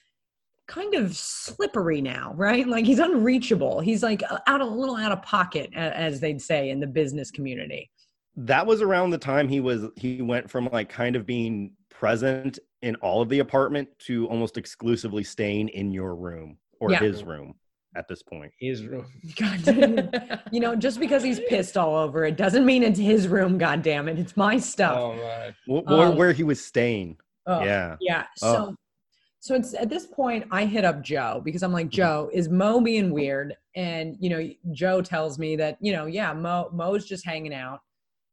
kind of slippery now, right? Like he's unreachable. He's like out a little out of pocket, as they'd say in the business community. that was around the time he was he went from like kind of being present in all of the apartment to almost exclusively staying in your room or Yeah. his room at this point. His room. God damn it. You know, just because he's pissed all over it doesn't mean it's his room, god damn it. It's my stuff. Oh man. Wh- where, Um, where he was staying. Ugh. Yeah. Yeah. Oh. So it's at this point I hit up Joe because I'm Mm-hmm. like, Joe, is Mo being weird? And you know, Joe tells me that, you know, yeah, Mo Mo's just hanging out.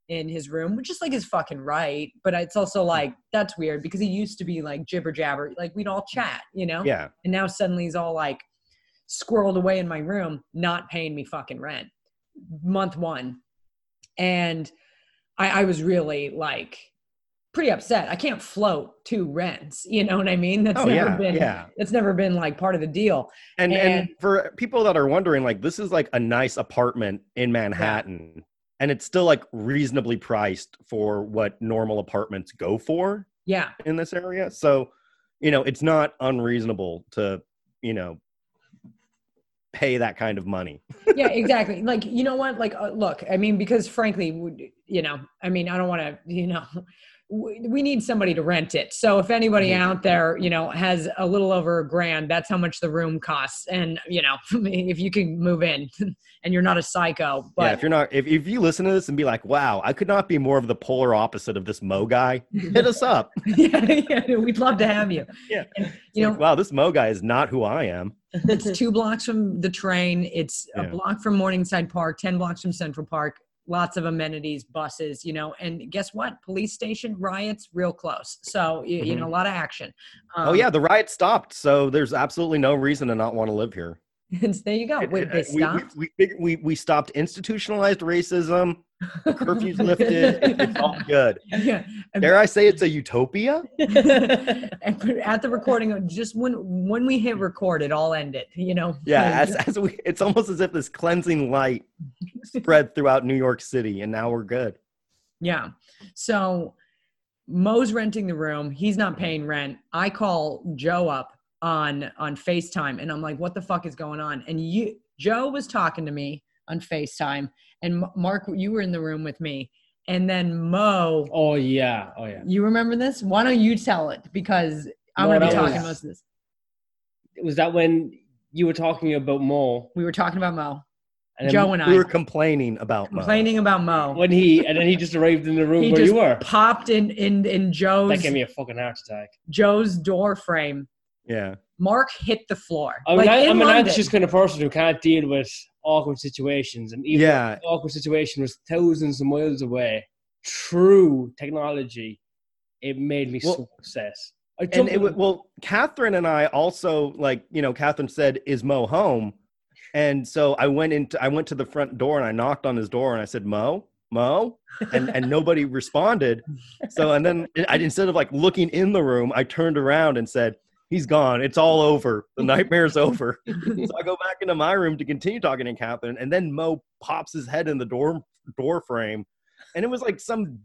in his room, which is like his fucking right. But it's also like that's weird because he used to be like jibber jabber, like we'd all chat, you know. Yeah. And now suddenly he's all like squirreled away in my room, not paying me fucking rent. Month one, and I, I was really like pretty upset. I can't float two rents. You know what I mean? That's Oh never yeah. been. Yeah. That's never been like part of the deal. And, and And- for people that are wondering, like this is like a nice apartment in Manhattan, and it's still like reasonably priced for what normal apartments go for Yeah. in this area. So, you know, it's not unreasonable to, you know, pay that kind of money. yeah, exactly. Like, you know what? Like, uh, look, I mean, because frankly, you know, I mean, I don't want to, you know, we need somebody to rent it. So if anybody Mhm. out there, you know, has a little over a grand, that's how much the room costs. And, you know, if you can move in and you're not a psycho, yeah, but if you're not, if, if you listen to this and be like, wow, I could not be more of the polar opposite of this Mo guy, hit us up. yeah, yeah, we'd love to have you. Yeah. And, you know, like, wow, this Mo guy is not who I am. it's two blocks from the train. It's a block from Morningside Park, 10 blocks from Central Park. Lots of amenities, buses, you know, and guess what? Police station riots real close. So, you, you Mhm. know, a lot of action. oh, Um, yeah, the riot stopped. So there's absolutely no reason to not want to live here. It's- there you go. Wait, uh, they we- we- stopped? We, we, we stopped institutionalized racism. Curfew's lifted. It's all good. yeah. Dare I say it's a utopia? at the recording, of just when when we hit record, it all ended, you know? Yeah, as, as we, it's almost as if this cleansing light spread throughout New York City, and now we're good. Yeah. So Mo's renting the room. He's not paying rent. I call Joe up on on FaceTime and I'm like, what the fuck is going on? And you Joe was talking to me on FaceTime and M- Mark, you were in the room with me. And then Mo, Oh yeah. Oh yeah. you remember this? Why don't you tell it? Because I'm No, gonna be talking was- most of this. Was that when you were talking about Mo? We were talking about Mo. And Joe and I We were complaining about Mo. complaining about Mo. when he and then he just arrived in the room He where just you were. popped in in in Joe's. That gave me a fucking heart attack. Joe's door frame. Yeah. Mark hit the floor. I mean, like I, in I'm an anxious kind of person who can't deal with awkward situations, and even Yeah. the awkward situation was thousands of miles away. Through technology, it made me so Well, upset. I And it, well, Catherine and I also like, you know, Catherine said, "Is Mo home?" And so I went into, I went to the front door and I knocked on his door and I said, "Mo, Mo," and and nobody responded. So and then I instead of like looking in the room, I turned around and said, "He's gone. It's all over. The nightmare's over." so I go back into my room to continue talking to Catherine, and then Mo pops his head in the door door frame, and it was like some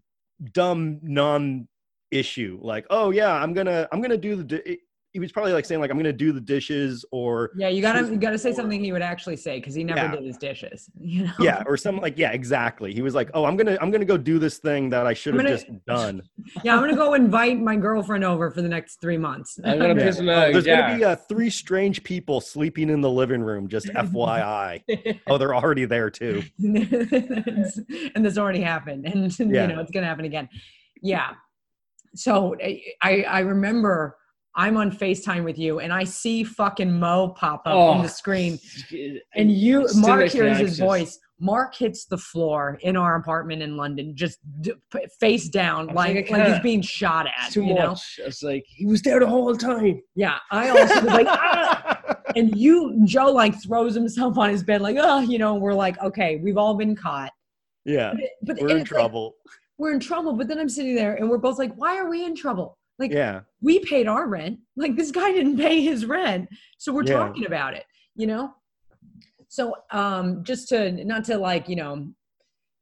dumb non issue like oh yeah i'm gonna i'm gonna do the. He was probably like saying like i'm gonna do the dishes or Yeah, you gotta you gotta say or- something he would actually say because he never Yeah. did his dishes. You know? yeah or something like yeah exactly he was like oh i'm gonna i'm gonna go do this thing that i should have just done yeah. I'm gonna go invite my girlfriend over for the next three months. I'm gonna Yeah. piss him there's yeah. gonna be uh, three strange people sleeping in the living room just fyi oh they're already there too and this already happened, and Yeah. you know it's gonna happen again. Yeah. So I I remember I'm on Facetime with you, and I see fucking Mo pop up on Oh, the screen. And you, Mark hears his voice. Mark hits the floor in our apartment in London, just d- face down, like like, like he's being shot at. Too you know? much. It's like he was there the whole time. Yeah. I also was like, ah! and you, Joe, like throws himself on his bed, like, oh, you know. We're like, okay, we've all been caught, yeah but we're in it's like, trouble we're in trouble. But then I'm sitting there, and we're both like, why are we in trouble? Like, yeah we paid our rent. Like this guy didn't pay his rent. So we're Yeah. talking about it, you know? So um just to not to like, you know,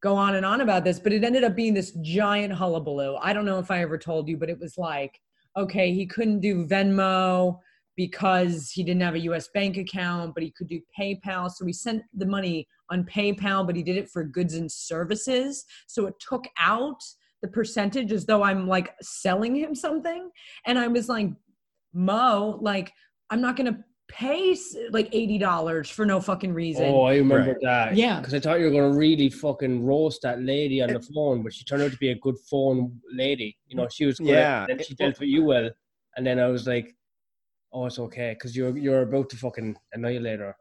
go on and on about this, but it ended up being this giant hullabaloo. I don't know if I ever told you, but it was like, okay, he couldn't do Venmo because he didn't have a US bank account, but he could do PayPal. So we sent the money on PayPal, but he did it for goods and services. So it took out the percentage as though I'm like selling him something. And I was like, Mo, like, I'm not going to pay like $80 for no fucking reason. Oh, I remember Right. that. Yeah. Because I thought you were going to really fucking roast that lady on the phone, but she turned out to be a good phone lady. You know, she was good. Yeah. And then she dealt with you well. And then I was like, oh, it's okay. Because you're, you're about to fucking annihilate her.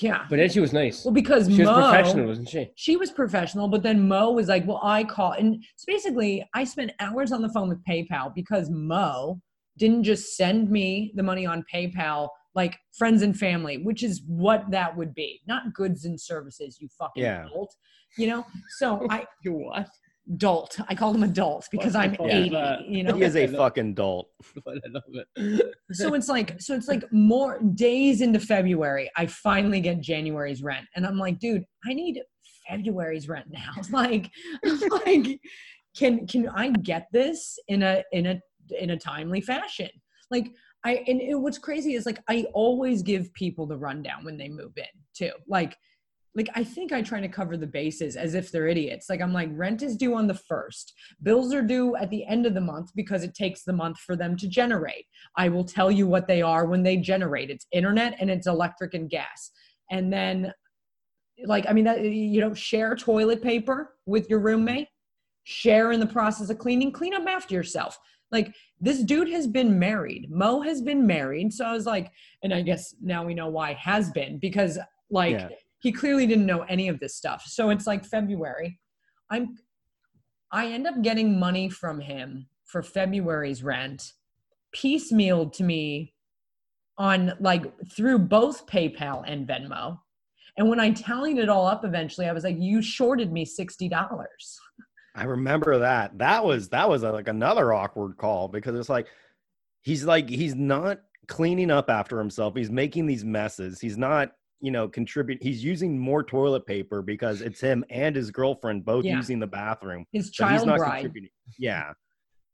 Yeah. But then she was nice. Well, because She was professional, wasn't she? she was professional, but then Mo was like, "Well, I call." And so basically, I spent hours on the phone with PayPal because Mo didn't just send me the money on PayPal like friends and family, which is what that would be, not goods and services. You fucking Yeah. dolt. You know. So I You what? Dolt. I call him adult because I'm Yeah. 80. You know. He is a fucking dolt. It. so it's like so it's like more days into february i finally get january's rent and i'm like dude i need february's rent now like like can can i get this in a in a in a timely fashion like i and it, what's crazy is like i always give people the rundown when they move in too like like i think i try to cover the bases as if they're idiots like i'm like rent is due on the first bills are due at the end of the month because it takes the month for them to generate I will tell you what they are when they generate. It's internet and it's electric and gas. And then, like, I mean, that, you know, share toilet paper with your roommate, share in the process of cleaning, clean up after yourself. Like, this dude has been married. Mo has been married. So I was like, and I guess now we know why has been because, like, Yeah. He clearly didn't know any of this stuff. So it's like February. I'm, I end up getting money from him for February's rent piecemealed to me on like through both PayPal and Venmo. And when I tallied it all up eventually, I was like, you shorted me $60. I remember that. That was that was uh, like another awkward call because it's like he's like he's not cleaning up after himself. He's making these messes. He's not, you know, contribute. He's using more toilet paper because it's him and his girlfriend both Yeah. using the bathroom. His child not bride. contributing. Yeah.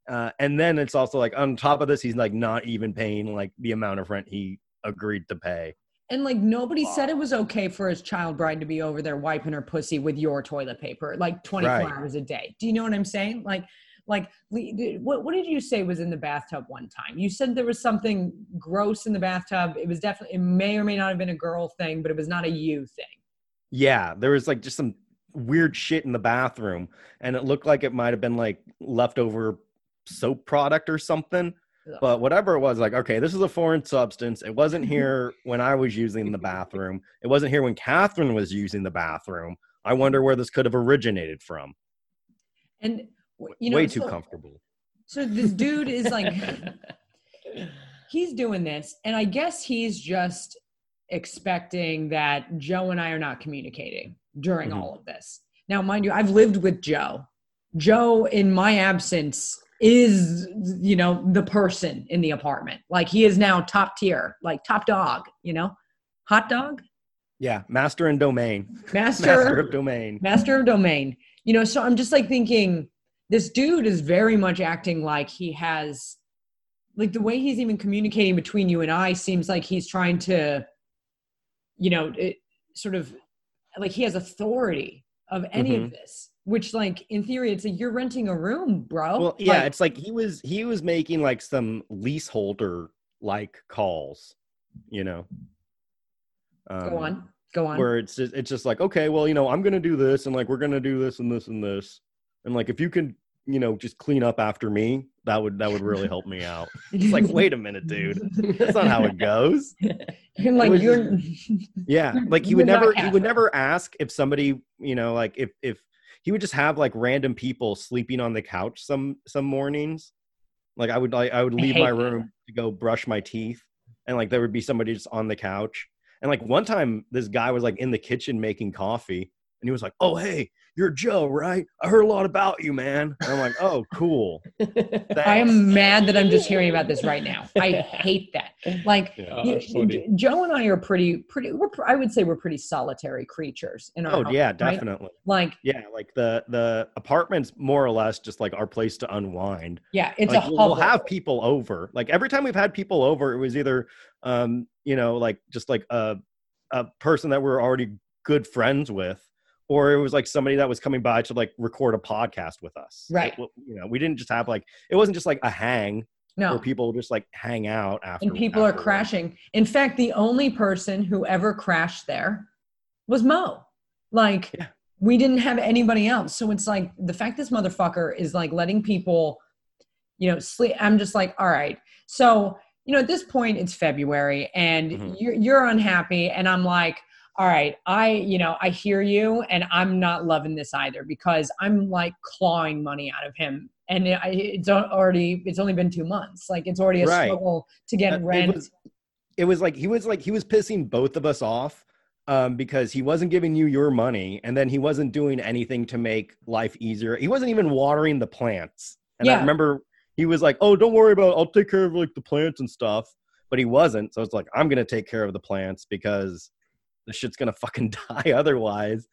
Uh, and then it's also like on top of this, he's like not even paying like the amount of rent he agreed to pay. And like nobody said it was okay for his child bride to be over there wiping her pussy with your toilet paper like 24 Right. hours a day. Do you know what I'm saying? Like, like what, what did you say was in the bathtub one time? You said there was something gross in the bathtub. It was definitely, it may or may not have been a girl thing, but it was not a you thing. Yeah, there was like just some weird shit in the bathroom, and it looked like it might have been like leftover soap product or something. Ugh. But whatever it was, like, okay, this is a foreign substance. It wasn't mm-hmm. here when I was using the bathroom. It wasn't here when Catherine was using the bathroom. I wonder where this could have originated from. And, you know, Way too so- comfortable. So this dude is like, he's doing this, and I guess he's just expecting that Joe and I are not communicating during Mhm. all of this. Now, mind you, I've lived with Joe. Joe, in my absence, is you know the person in the apartment. Like he is now top tier, like top dog. You know, hot dog, Yeah, master and domain. master, Master of domain. master of domain you know so i'm just like thinking this dude is very much acting like he has like the way he's even communicating between you and i seems like he's trying to you know it, sort of like he has authority of any of this which like in theory it's like you're renting a room bro. Well, yeah, Like, it's like he was he was making like some leaseholder like calls, you know. Um, go on go on. where it's just it's just like okay well you know i'm gonna do this and like we're gonna do this and this and this and like if you can you know just clean up after me that would that would really help me out. It's like wait a minute dude. That's not how it goes. You're like was- you're yeah like he would never he would never ask if somebody you know like if if he would just have like random people sleeping on the couch some some mornings. Like i would like i would leave hate my that. room to go brush my teeth and like there would be somebody just on the couch. And like one time this guy was like in the kitchen making coffee and he was like oh hey you're joe right i heard a lot about you man and i'm like oh cool I am mad that I'm just hearing about this right now. I hate that. Like Yeah, you- that's funny. J- Joe and I are pretty, pretty. We're, I would say we're pretty solitary creatures in our. oh home, yeah right? definitely Like yeah like the the apartment's more or less just like our place to unwind yeah, it's like, a we'll, we'll have people over like every time we've had people over it was either um you know like just like a a person that we're already good friends with or it was like somebody that was coming by to like record a podcast with us Right. Like, you know we didn't just have like it wasn't just like a hang no, where people just like hang out after and people are afterwards. crashing. In fact, the only person who ever crashed there was Mo. Like Yeah. we didn't have anybody else. So it's like the fact this motherfucker is like letting people, you know, sleep. I'm just like, all right. So you know, at this point, it's February, and Mhm. you're you're unhappy, and I'm like. All right, I, you know, I hear you and I'm not loving this either because I'm like clawing money out of him. And it, I- it's al- already, it's only been two months. Like it's already a Right. struggle to get Uh, it rent. was- it was like he was like he was pissing both of us off um, because he wasn't giving you your money and then he wasn't doing anything to make life easier. He wasn't even watering the plants. And I remember he was like, "Oh, don't worry about. It. I'll take care of like the plants and stuff." But he wasn't. So it's like I'm gonna take care of the plants because the shit's gonna fucking die otherwise.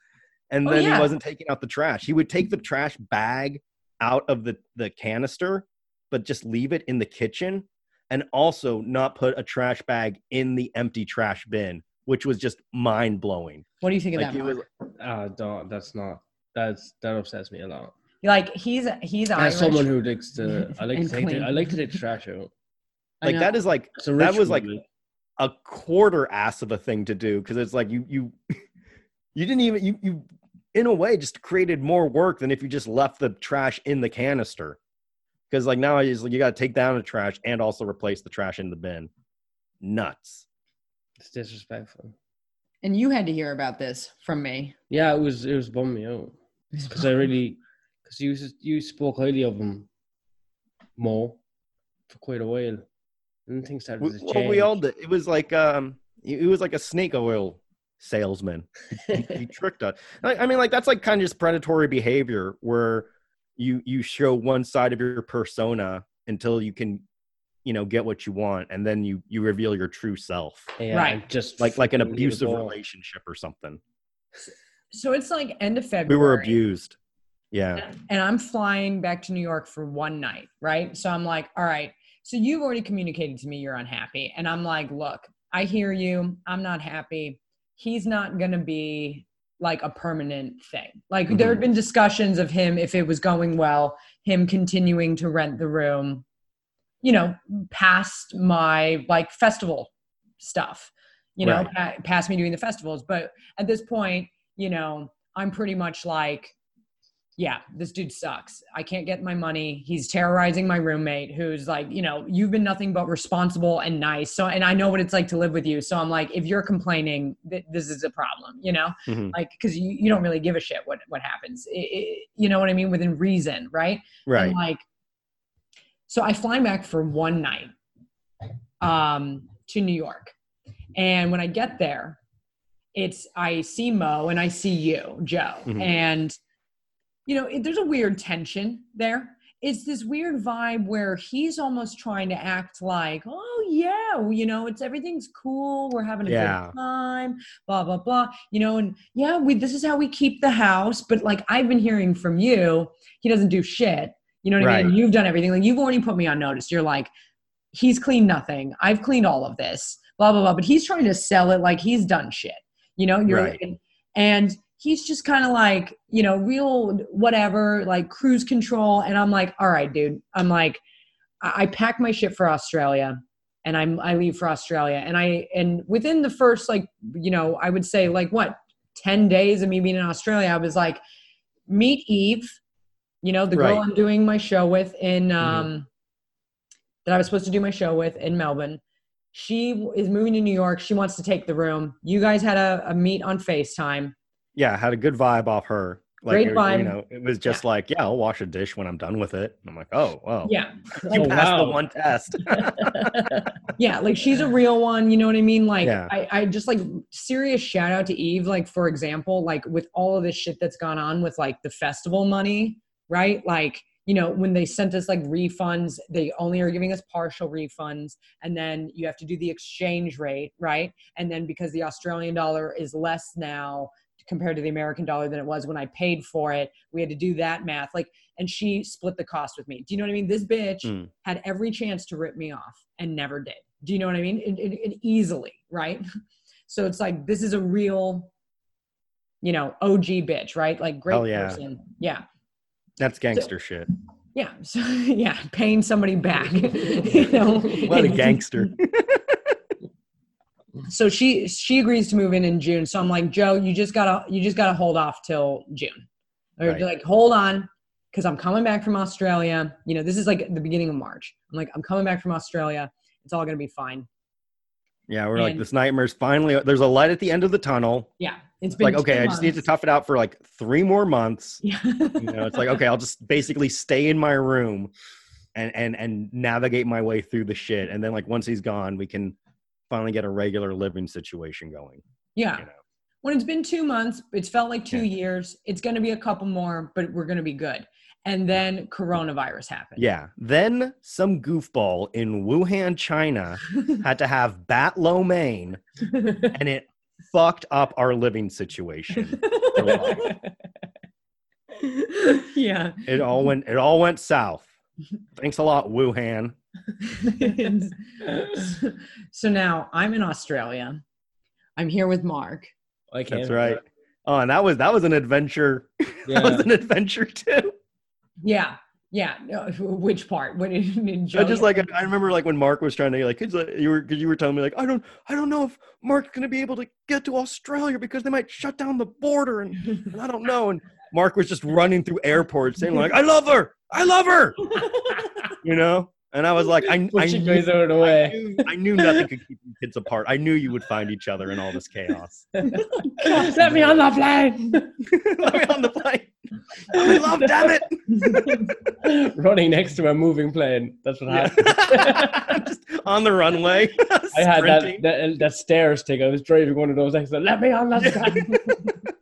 And Oh, then yeah. he wasn't taking out the trash. He would take the trash bag out of the the canister, but just leave it in the kitchen and also not put a trash bag in the empty trash bin, which was just mind blowing. what do you think of Like that? it Mark? was, Ah, don't. That's not. That's that upsets me a lot. like he's, he's Irish. As someone who likes to, I like to take. The. I like to take trash out. Like that is like It's That was ritual, like- a quarter ass of a thing to do because it's like you you you didn't even you you in a way just created more work than if you just left the trash in the canister. Because like now it's like you got to take down the trash and also replace the trash in the bin. Nuts. it's disrespectful. and you had to hear about this from me. Yeah, it was. It was bummed me out because I really, because you you spoke highly of him more for quite a while, and things started We, to well, we all did. It was like um, it was like a snake oil salesman. he, he tricked us. I, I mean, like that's like kind of just predatory behavior where you you show one side of your persona until you can, you know, get what you want, and then you you reveal your true self, Yeah, Right. Just like like an fucking leave it abusive relationship or something. So it's like end of february We were abused. Yeah, and I'm flying back to New York for one night, right? So I'm like, all right. So you've already communicated to me you're unhappy. And I'm like, look, I hear you. I'm not happy. He's not going to be like a permanent thing. Like there had Mhm. been discussions of him, if it was going well, him continuing to rent the room, you know, past my like festival stuff, you know, Right. pa- past me doing the festivals. But at this point, you know, I'm pretty much like, yeah, this dude sucks. I can't get my money. He's terrorizing my roommate who's like, you know, you've been nothing but responsible and nice. So, and I know what it's like to live with you. So I'm like, if you're complaining, th- this is a problem, you know, Mhm. like, cause you, you don't really give a shit what, what happens. I- I- you know what I mean? Within reason. Right. right. And like, so I fly back for one night um, to New York. And when I get there, it's, I see Mo and I see you, Joe. Mhm. And, you know, it, there's a weird tension there. It's this weird vibe where he's almost trying to act like, oh, yeah, you know, it's everything's cool. We're having a Yeah. good time, blah, blah, blah. You know, and yeah, we, this is how we keep the house. But like I've been hearing from you, he doesn't do shit. You know what I mean? You've done everything. Like you've already put me on notice. You're like, he's cleaned nothing. I've cleaned all of this, blah, blah, blah. But he's trying to sell it like he's done shit. You know, you're Right. and he's just kind of like, you know, real whatever, like cruise control. And I'm like, all right, dude. I'm like, I, I packed my shit for Australia and I'm I leave for Australia. And I and within the first like, you know, I would say like what, 10 days of me being in Australia, I was like, meet Eve, you know, the girl Right. I'm doing my show with in Mhm. um that I was supposed to do my show with in Melbourne. She is moving to New York. She wants to take the room. You guys had a, a meet on FaceTime. Yeah, had a good vibe off her. Like, Great it- vibe. You know, it was just like, yeah, I'll wash a dish when I'm done with it. And I'm like, oh, well, Yeah. you Oh, passed the one test. yeah, like she's a real one. You know what I mean? Like Yeah. I, I just like serious shout out to Eve. Like for example, like with all of this shit that's gone on with like the festival money, right? Like you know when they sent us like refunds, they only are giving us partial refunds, and then you have to do the exchange rate, right? And then because the Australian dollar is less now compared to the American dollar than it was when I paid for it, we had to do that math. Like, and she split the cost with me. Do you know what I mean? This bitch Mm. had every chance to rip me off and never did. Do you know what I mean? It, it, it easily, right? So it's like this is a real, you know, OG bitch, right? Like great Hell yeah. person. Yeah. That's gangster shit. Yeah. So yeah, paying somebody back. you know. What a gangster. So she she agrees to move in in June. So I'm like, Joe, you just gotta you just gotta hold off till June. Or Right. like, hold on, because I'm coming back from Australia. You know, this is like the beginning of March. I'm like, I'm coming back from Australia. It's all gonna be fine. Yeah, we're like And- this nightmare's finally. There's a light at the end of the tunnel. Yeah, it's been Like, okay, two I just need to tough it out for like three more months. Yeah. You know, it's like okay, I'll just basically stay in my room and and and navigate my way through the shit. And then like once he's gone, we can finally get a regular living situation going. yeah. You know. when it's been two months, it's felt like two Yeah. years. It's going to be a couple more, but we're going to be good. And then coronavirus happened. Yeah. Then some goofball in Wuhan, China, had to have bat lo mein, and it fucked up our living situation. yeah. It all went. It all went south. Thanks a lot, Wuhan. so now I'm in Australia. I'm here with Mark. I. That's right. Oh, and that was that was an adventure. Yeah. That was an adventure too. Yeah. Yeah. No, which part? What did I just like I remember like when Mark was trying to like 'cause, like, you were because you were telling me like I don't I don't know if Mark's gonna be able to get to Australia because they might shut down the border and, and I don't know and Mark was just running through airports saying like I love her I love her you know and I was like I I knew, guys out of the I knew I knew nothing could keep you kids apart I knew you would find each other in all this chaos Let me on the plane. let me on the plane I'm love damn it Running next to a moving plane. That's what happened. just on the runway I had that, that that stairs thing. I was driving one of those. I said, "Let me on the plane."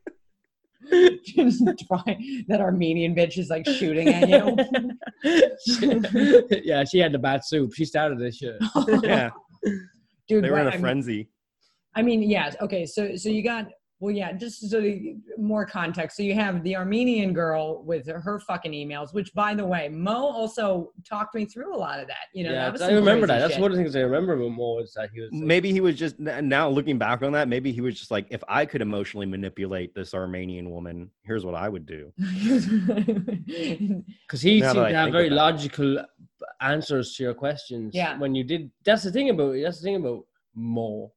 just try that Armenian bitch is like shooting at you. yeah, she had the bat soup. She started this shit. yeah Dude, they were in what- a I mean- frenzy I mean, yes. Okay, so so you got well, yeah. Just so the, more context. So you have the Armenian girl with her fucking emails. Which, by the way, Mo also talked me through a lot of that. You know, yeah, that was I remember crazy that. That's one of the things I remember about Mo is that he was like, maybe he was just now looking back on that maybe he was just like if i could emotionally manipulate this armenian woman here's what i would do because he Now seemed to have very about it. logical answers to your questions. Yeah. When you did, that's the thing about that's the thing about Mo.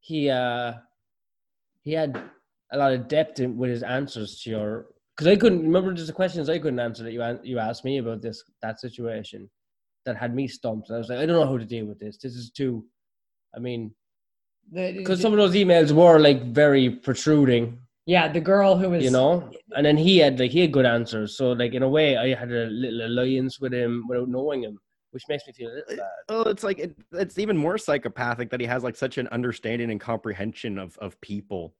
He uh he had a lot of depth in, with his answers to your because I couldn't remember just the questions I couldn't answer that you you asked me about this that situation that had me stumped. And I was like, I don't know how to deal with this. This is too. I mean, because some of those emails were like very protruding yeah, the girl who was you know and then he had like he had good answers so like in a way i had a little alliance with him without knowing him which makes me feel a little bad oh it's like it, it's even more psychopathic that he has like such an understanding and comprehension of of people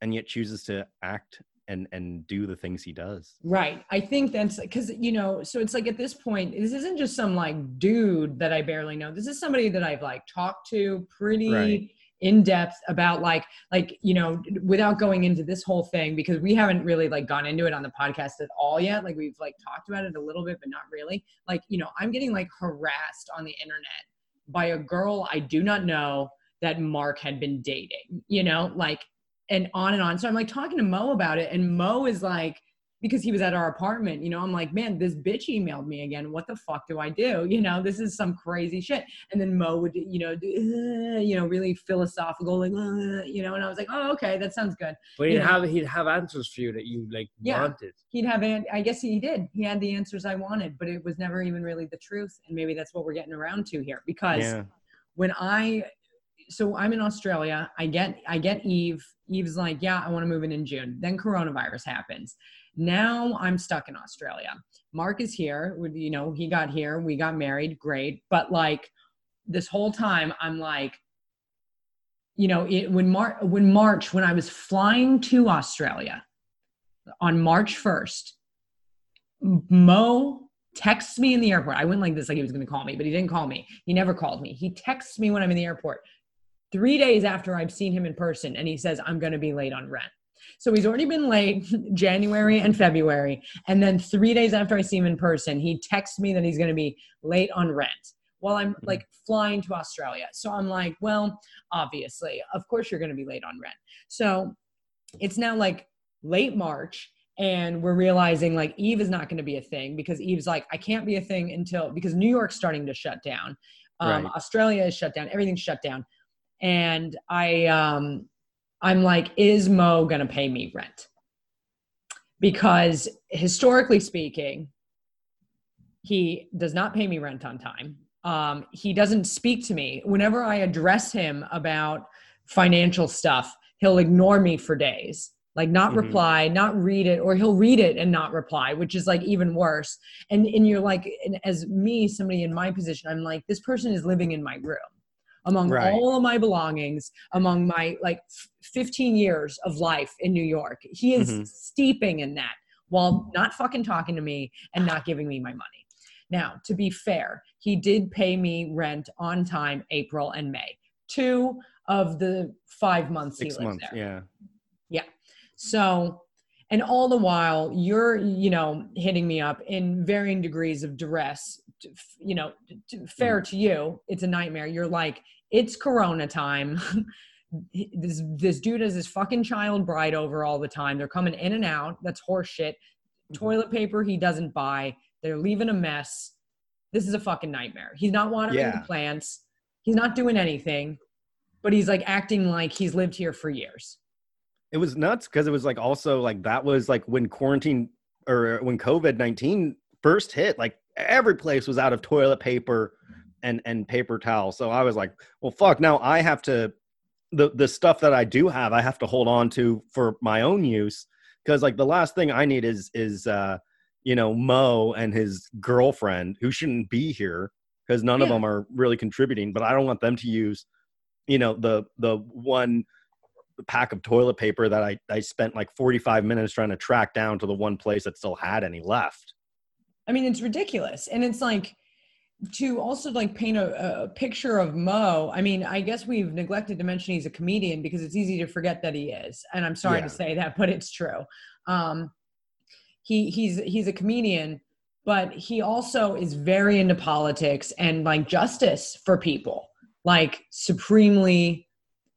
and yet chooses to act and and do the things he does Right. I think that's because, you know, so it's like at this point, this isn't just some like dude that I barely know. This is somebody that I've like talked to pretty Right. In depth about like, like, you know, without going into this whole thing because we haven't really like gone into it on the podcast at all yet. Like we've like talked about it a little bit, but not really. Like, you know, I'm getting like harassed on the internet by a girl I do not know that Mark had been dating, you know, like, and on and on. So I'm like talking to Mo about it, and Mo is like, because he was at our apartment, you know, I'm like, man, this bitch emailed me again. What the fuck do I do? You know, this is some crazy shit. And then Mo would, you know, do, uh, you know, really philosophical, like, uh, you know, and I was like, oh, okay, that sounds good. but he'd you know. have he'd have answers for you that you like Yeah. wanted He'd have, an, I guess he did. He had the answers I wanted, but it was never even really the truth. And maybe that's what we're getting around to here because yeah when I so I'm in Australia, I get I get Eve. Eve's like, yeah, I want to move in in June. Then coronavirus happens. Now I'm stuck in Australia. Mark is here. You know, he got here. We got married. Great. But like this whole time, I'm like, you know, it, when when March when I was flying to Australia on March 1st, Mo texts me in the airport. I went like this, like he was going to call me, but he didn't call me. He never called me. He texts me when I'm in the airport three days after I've seen him in person, and he says, I'm going to be late on rent. So he's already been late January and February. And then three days after I see him in person, he texts me that he's going to be late on rent while I'm like flying to Australia. So I'm like, well, obviously, of course you're going to be late on rent. So it's now like late March and we're realizing like Eve is not going to be a thing because Eve's like I can't be a thing until because New York's starting to shut down. Um, Right. Australia is shut down. Everything's shut down. And I um I'm like is Mo going to pay me rent? Because historically speaking, he does not pay me rent on time. Um, he doesn't speak to me. Whenever I address him about financial stuff, he'll ignore me for days. Like not Mhm. reply, not read it, or he'll read it and not reply, which is like even worse. And and you're like, and as me, somebody in my position, I'm like, this person is living in my room, among Right. all of my belongings, among my like 15 years of life in New York. He is Mhm. steeping in that while not fucking talking to me and not giving me my money. Now, to be fair, he did pay me rent on time April and May, two of the five months Six he lived months. there. Yeah. Yeah. So, and all the while you're, you know, hitting me up in varying degrees of duress. You know, fair Mm. to you, it's a nightmare. You're like, it's Corona time. this this dude has his fucking child bride over all the time. They're coming in and out. That's horseshit. Mm-hmm. Toilet paper he doesn't buy. They're leaving a mess. This is a fucking nightmare. He's not watering Yeah. the plants. He's not doing anything, but he's like acting like he's lived here for years. It was nuts because it was like also like that was like when quarantine or when COVID 19 first hit, like every place was out of toilet paper and and paper towel. So I was like, well, fuck. Now I have to the the stuff that I do have, I have to hold on to for my own use because like the last thing I need is is uh you know Mo and his girlfriend who shouldn't be here because none of them are really contributing. But I don't want them to use you know the the one pack of toilet paper that I, I spent like 45 minutes trying to track down to the one place that still had any left. I mean, it's ridiculous. And it's like to also like paint a, a picture of Mo. I mean, I guess we've neglected to mention he's a comedian because it's easy to forget that he is. And I'm sorry Yeah. to say that, but it's true. Um, he he's he's a comedian, but he also is very into politics and like justice for people, like supremely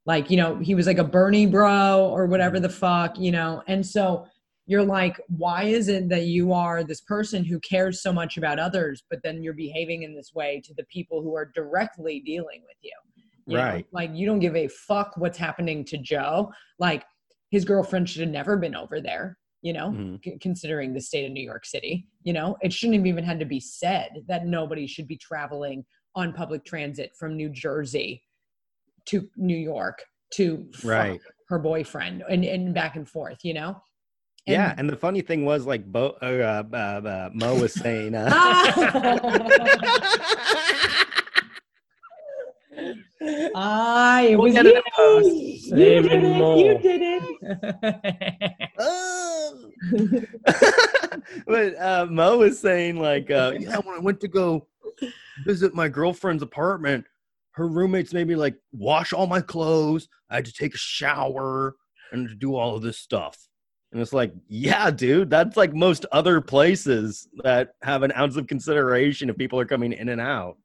like you know he was like a bernie bro or whatever the fuck you know? And so you're like why is it that you are this person who cares so much about others but then you're behaving in this way to the people who are directly dealing with you, You know, Right. like you don't give a fuck what's happening to joe. Like his girlfriend should have never been over there you know Mhm. c- considering the state of new york city you know? It shouldn't have even had to be said that nobody should be traveling on public transit from new jersey to New York to fuck Right. her boyfriend and, and back and forth, you know? yeah. And the funny thing was like Bo, uh, uh, uh, Mo was saying, uh, it We'll was get you. it. You did and it. You did it. but uh, Mo was saying like, uh, yeah, when I went to go visit my girlfriend's apartment, her roommates made me like wash all my clothes. I had to take a shower and do all of this stuff. And it's like, yeah, dude, that's like most other places that have an ounce of consideration if people are coming in and out.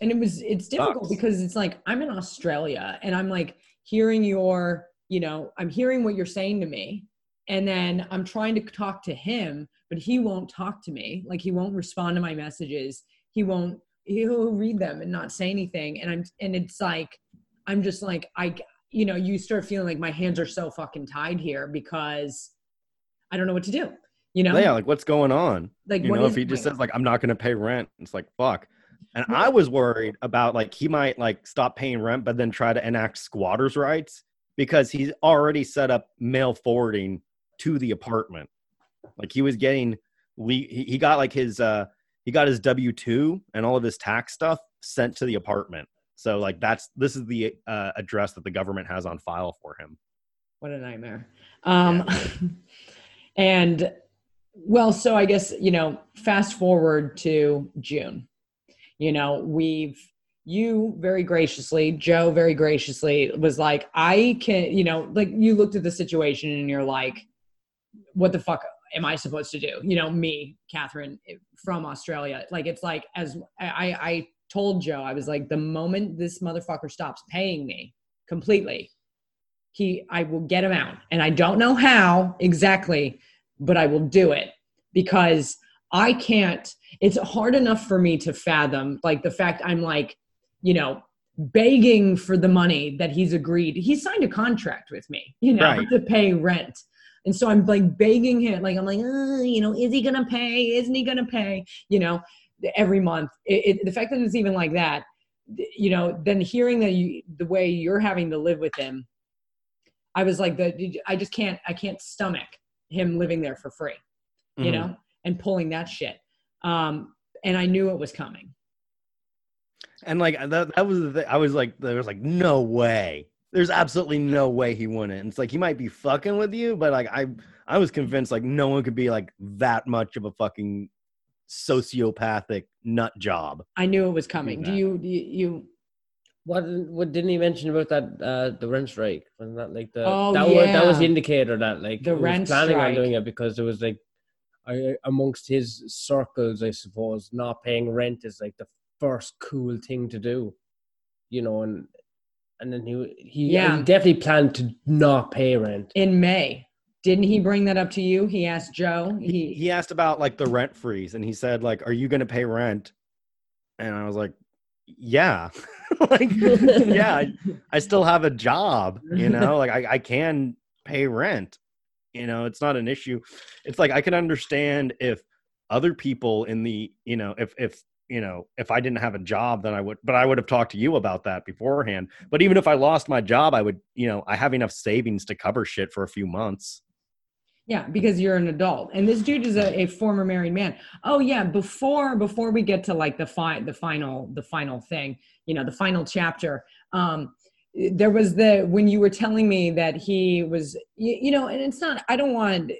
and it was it's difficult Sucks. because it's like i'm in australia and i'm like hearing your you know i'm hearing what you're saying to me and then i'm trying to talk to him but he won't talk to me like he won't respond to my messages he won't he'll read them and not say anything and i'm and it's like i'm just like i you know you start feeling like my hands are so fucking tied here because i don't know what to do you know Yeah, like what's going on? like you know, if he just says like I'm not going to pay rent, it's like fuck. And I was worried about like he might like stop paying rent, but then try to enact squatters' rights because he's already set up mail forwarding to the apartment. Like he was getting, he he got like his uh he got his W two and all of his tax stuff sent to the apartment. So like that's this is the uh, address that the government has on file for him. what a nightmare um and well so i guess you know fast forward to june you know we've you very graciously joe very graciously was like i can you know like you looked at the situation and you're like what the fuck am i supposed to do you know me catherine from australia. Like it's like as i i told joe i was like the moment this motherfucker stops paying me completely he i will get him out. And i don't know how exactly but i will do it because i can't it's hard enough for me to fathom like the fact i'm like you know begging for the money that he's agreed he signed a contract with me you know Right. to pay rent and so i'm like begging him like i'm like uh, you know is he gonna pay isn't he gonna pay you know every month. It, it, the fact that it's even like that, you know, then hearing that you the way you're having to live with him, I was like, the I just can't I can't stomach him living there for free, you Mhm. know, and pulling that shit. Um, and I knew it was coming. And like that, that was the. I was like, there was like, no way. There's absolutely no way he wouldn't. And it's like he might be fucking with you, but like I, I was convinced like no one could be like that much of a fucking sociopathic nut job. I knew it was coming. Do you, do you, you What what didn't he mention about that uh the rent strike? Wasn't that like the Oh, that was that was the indicator that like The he was rent planning strike. on doing it because there was like I, amongst his circles, I suppose, not paying rent is like the first cool thing to do, you know, and and then he he, Yeah. he definitely planned to not pay rent. in May? Didn't he bring that up to you? He asked Joe. He, He, he asked about like the rent freeze, and he said like, "Are you going to pay rent?" And I was like, "Yeah, like yeah, I, I still have a job, you know, like I, I can pay rent. You know, it's not an issue. It's like I can understand if other people in the, you know, if if you know, if I didn't have a job, then I would, but I would have talked to you about that beforehand. But even if I lost my job, I would, you know, I have enough savings to cover shit for a few months. Yeah, because you're an adult, and this dude is a, a former married man. Oh yeah, before before we get to like the fi- the final the final thing, you know, the final chapter. Um, there was the when you were telling me that he was, you, you know, and it's not. I don't want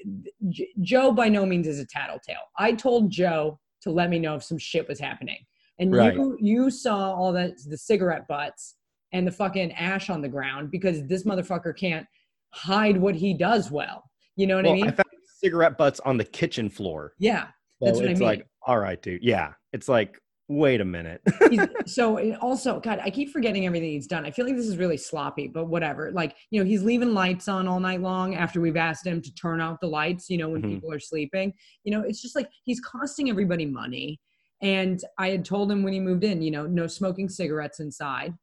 Joe by no means is a tattletale. I told Joe to let me know if some shit was happening, and Right. you you saw all that the cigarette butts and the fucking ash on the ground because this motherfucker can't hide what he does well. You know what well, I mean? I found cigarette butts on the kitchen floor. Yeah. So That's what I it's mean. like, all right, dude. Yeah. It's like, wait a minute. So also, God, I keep forgetting everything he's done. I feel like this is really sloppy, but whatever. Like, you know, he's leaving lights on all night long after we've asked him to turn out the lights, you know, when Mhm. people are sleeping. You know, it's just like he's costing everybody money. And I had told him when he moved in, you know, no smoking cigarettes inside.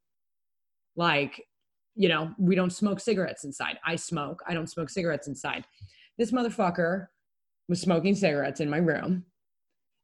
Like, you know, we don't smoke cigarettes inside. I smoke. I don't smoke cigarettes inside. This motherfucker was smoking cigarettes in my room.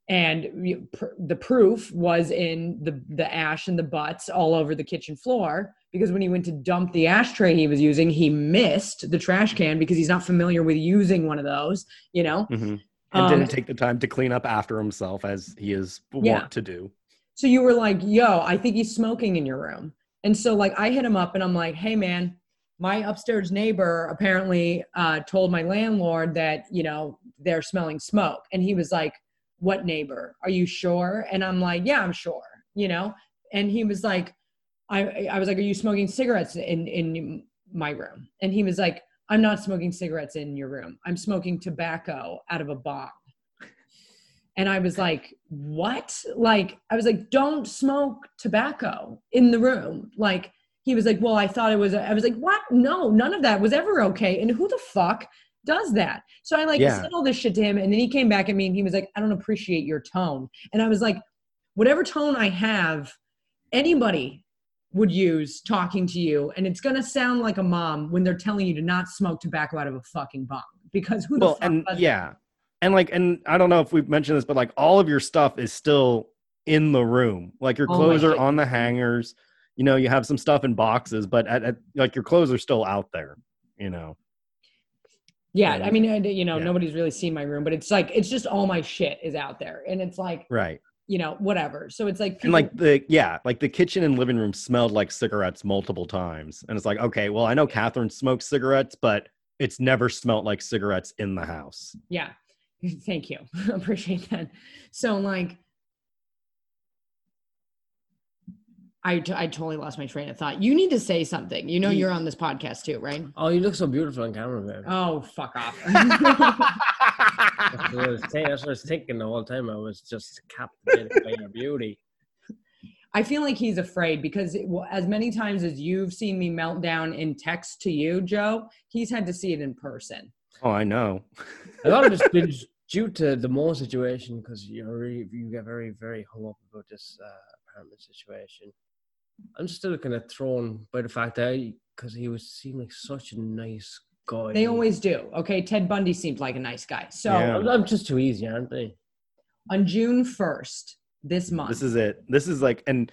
And pr- the proof was in the, the ash and the butts all over the kitchen floor because when he went to dump the ashtray he was using, he missed the trash can because he's not familiar with using one of those, you know? Mhm. And Um, didn't take the time to clean up after himself as he is Yeah. wont to do. So you were like, yo, I think he's smoking in your room. And so like I hit him up and I'm like, hey man, my upstairs neighbor apparently uh, told my landlord that, you know, they're smelling smoke. And he was like, what neighbor? Are you sure? And I'm like, yeah, I'm sure, you know? And he was like, I, I was like, are you smoking cigarettes in, in my room? And he was like, I'm not smoking cigarettes in your room. I'm smoking tobacco out of a bong. And I was like, what? Like, I was like, don't smoke tobacco in the room. Like, he was like, well, I thought it was, I was like, what? No, none of that was ever okay. And who the fuck does that? So I like Yeah. said all this shit to him. And then he came back at me and he was like, I don't appreciate your tone. And I was like, whatever tone I have, anybody would use talking to you. And it's going to sound like a mom when they're telling you to not smoke tobacco out of a fucking bong. Because who the Well, fuck and does that? yeah. And like, and I don't know if we've mentioned this, but like all of your stuff is still in the room. Like your oh my clothes are shit. on the hangers. You know, you have some stuff in boxes, but at, at, like your clothes are still out there, you know. Yeah, I mean, you know, yeah. nobody's really seen my room, but it's like it's just all my shit is out there, and it's like Right. you know whatever. So it's like And like the yeah, like the kitchen and living room smelled like cigarettes multiple times. And it's like, okay, well, I know Catherine smokes cigarettes, but it's never smelled like cigarettes in the house. yeah, thank you, appreciate that. So like, I t- I totally lost my train of thought. You need to say something. You know, you're on this podcast too, right? Oh, you look so beautiful on camera, man. Oh, fuck off. That's, what I was think- that's what I was thinking the whole time. I was just captivated by your beauty. I feel like he's afraid because it, well, as many times as you've seen me melt down in text to you, Joe, he's had to see it in person. Oh, I know. A lot of it's been due to the Mo situation because you're really, you get very, very hung up about this uh, apartment situation. I'm still kind of thrown by the fact that because he was seemed like such a nice guy. They always do. Okay, Ted Bundy seemed like a nice guy. So Yeah. I'm, I'm just too easy, aren't they? on June 1st, this month. This is it. This is like, and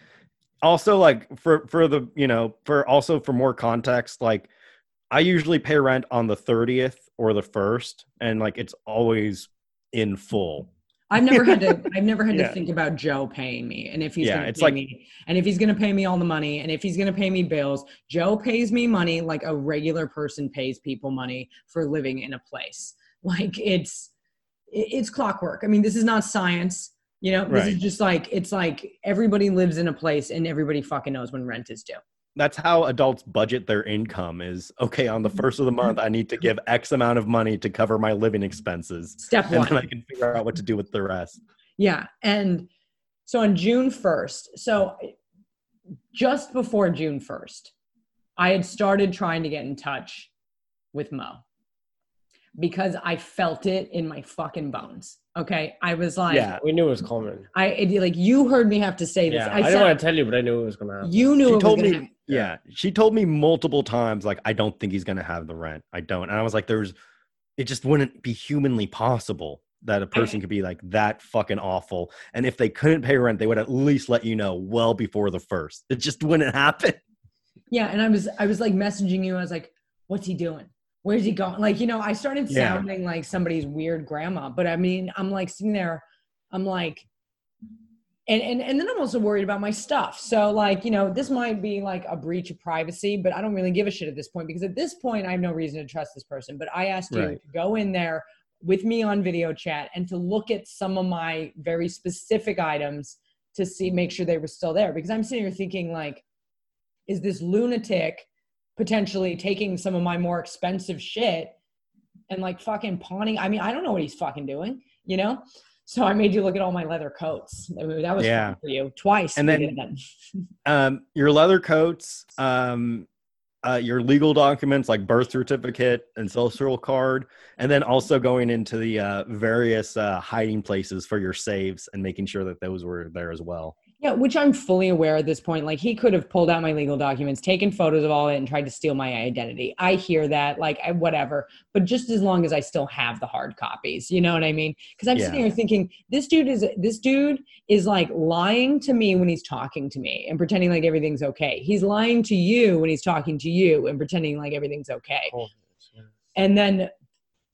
also like for for the you know for also for more context, like I usually pay rent on the thirtieth or the first, and like it's always in full. I've never had to. I've never had Yeah. to think about Joe paying me, and if he's Yeah, gonna it's pay like- me, and if he's gonna pay me all the money, and if he's gonna pay me bills. Joe pays me money like a regular person pays people money for living in a place. Like it's it's clockwork. I mean, this is not science. You know, this is just like it's like everybody lives in a place, and everybody fucking knows when rent is due. That's how adults budget their income. Is okay on the mm-hmm. first of the month. I need to give X amount of money to cover my living expenses, Step and one. then I can figure out what to do with the rest. Yeah. And so on June 1st, so just before June 1st, I had started trying to get in touch with Mo because I felt it in my fucking bones. Okay. I was like, Yeah. We knew it was coming. I it, like you heard me have to say this. Yeah, I, I, said, didn't want to tell you, but I knew it was gonna happen. you knew she it told was me happen. yeah she told me multiple times like i don't think he's gonna have the rent i don't and i was like there's it just wouldn't be humanly possible that a person could be like that fucking awful and if they couldn't pay rent they would at least let you know well before the first it just wouldn't happen Yeah, and I was I was like messaging you. I was like, "What's he doing? Where's he going?" Like, you know, I started Yeah. sounding like somebody's weird grandma. But I mean, I'm like sitting there, I'm like, and and and then I'm also worried about my stuff. So like, you know, this might be like a breach of privacy, but I don't really give a shit at this point because at this point I have no reason to trust this person. But I asked you to go in there with me on video chat and to look at some of my very specific items to see make sure they were still there because I'm sitting here thinking like is this lunatic potentially taking some of my more expensive shit and like fucking pawning I mean I don't know what he's fucking doing you know? So I made you look at all my leather coats. I mean, that was Yeah. fun for you. Twice And then- um your leather coats um uh, your legal documents like birth certificate and social card and then also going into the uh, various uh, hiding places for your saves and making sure that those were there as well Yeah, which I'm fully aware at this point. Like he could have pulled out my legal documents, taken photos of all of it, and tried to steal my identity. I hear that, like I, whatever. But just as long as I still have the hard copies, you know what I mean? Because I'm sitting here thinking, this dude is this dude is like lying to me when he's talking to me and pretending like everything's okay. He's lying to you when he's talking to you and pretending like everything's okay. Oh, And then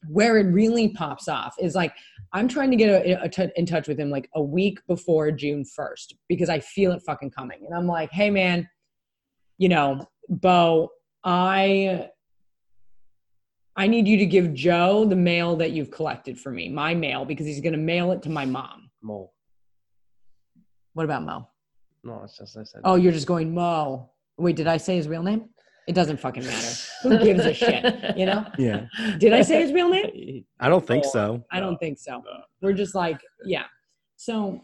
where it really pops off is like I'm trying to get a, a t- in touch with him like a week before June 1st because I feel it fucking coming. And I'm like, hey man, you know, Bo, I I need you to give Joe the mail that you've collected for me, my mail, because he's gonna mail it to my mom. Mo. What about Mo? No, it's just I said. Oh, you're just going Mo. Wait, did I say his real name? It doesn't fucking matter. Who gives a shit? You know? yeah Did I say his real name? i don't think Oh, so I don't think so. We're just like, yeah. So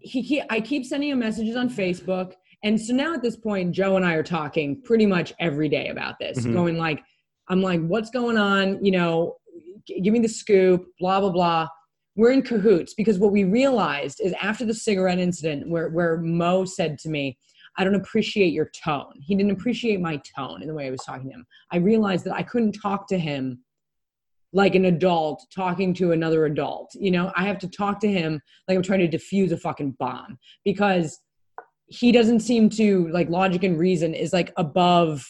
he, he I keep sending him messages on Facebook. And so now at this point, Joe and I are talking pretty much every day about this, Mhm. going like, I'm like, what's going on? You know, g- give me the scoop, blah, blah, blah. We're in cahoots because what we realized is after the cigarette incident where, where Mo said to me, I don't appreciate your tone. He didn't appreciate my tone in the way I was talking to him. I realized that I couldn't talk to him like an adult talking to another adult. You know, I have to talk to him like I'm trying to defuse a fucking bomb because he doesn't seem to like logic and reason is like above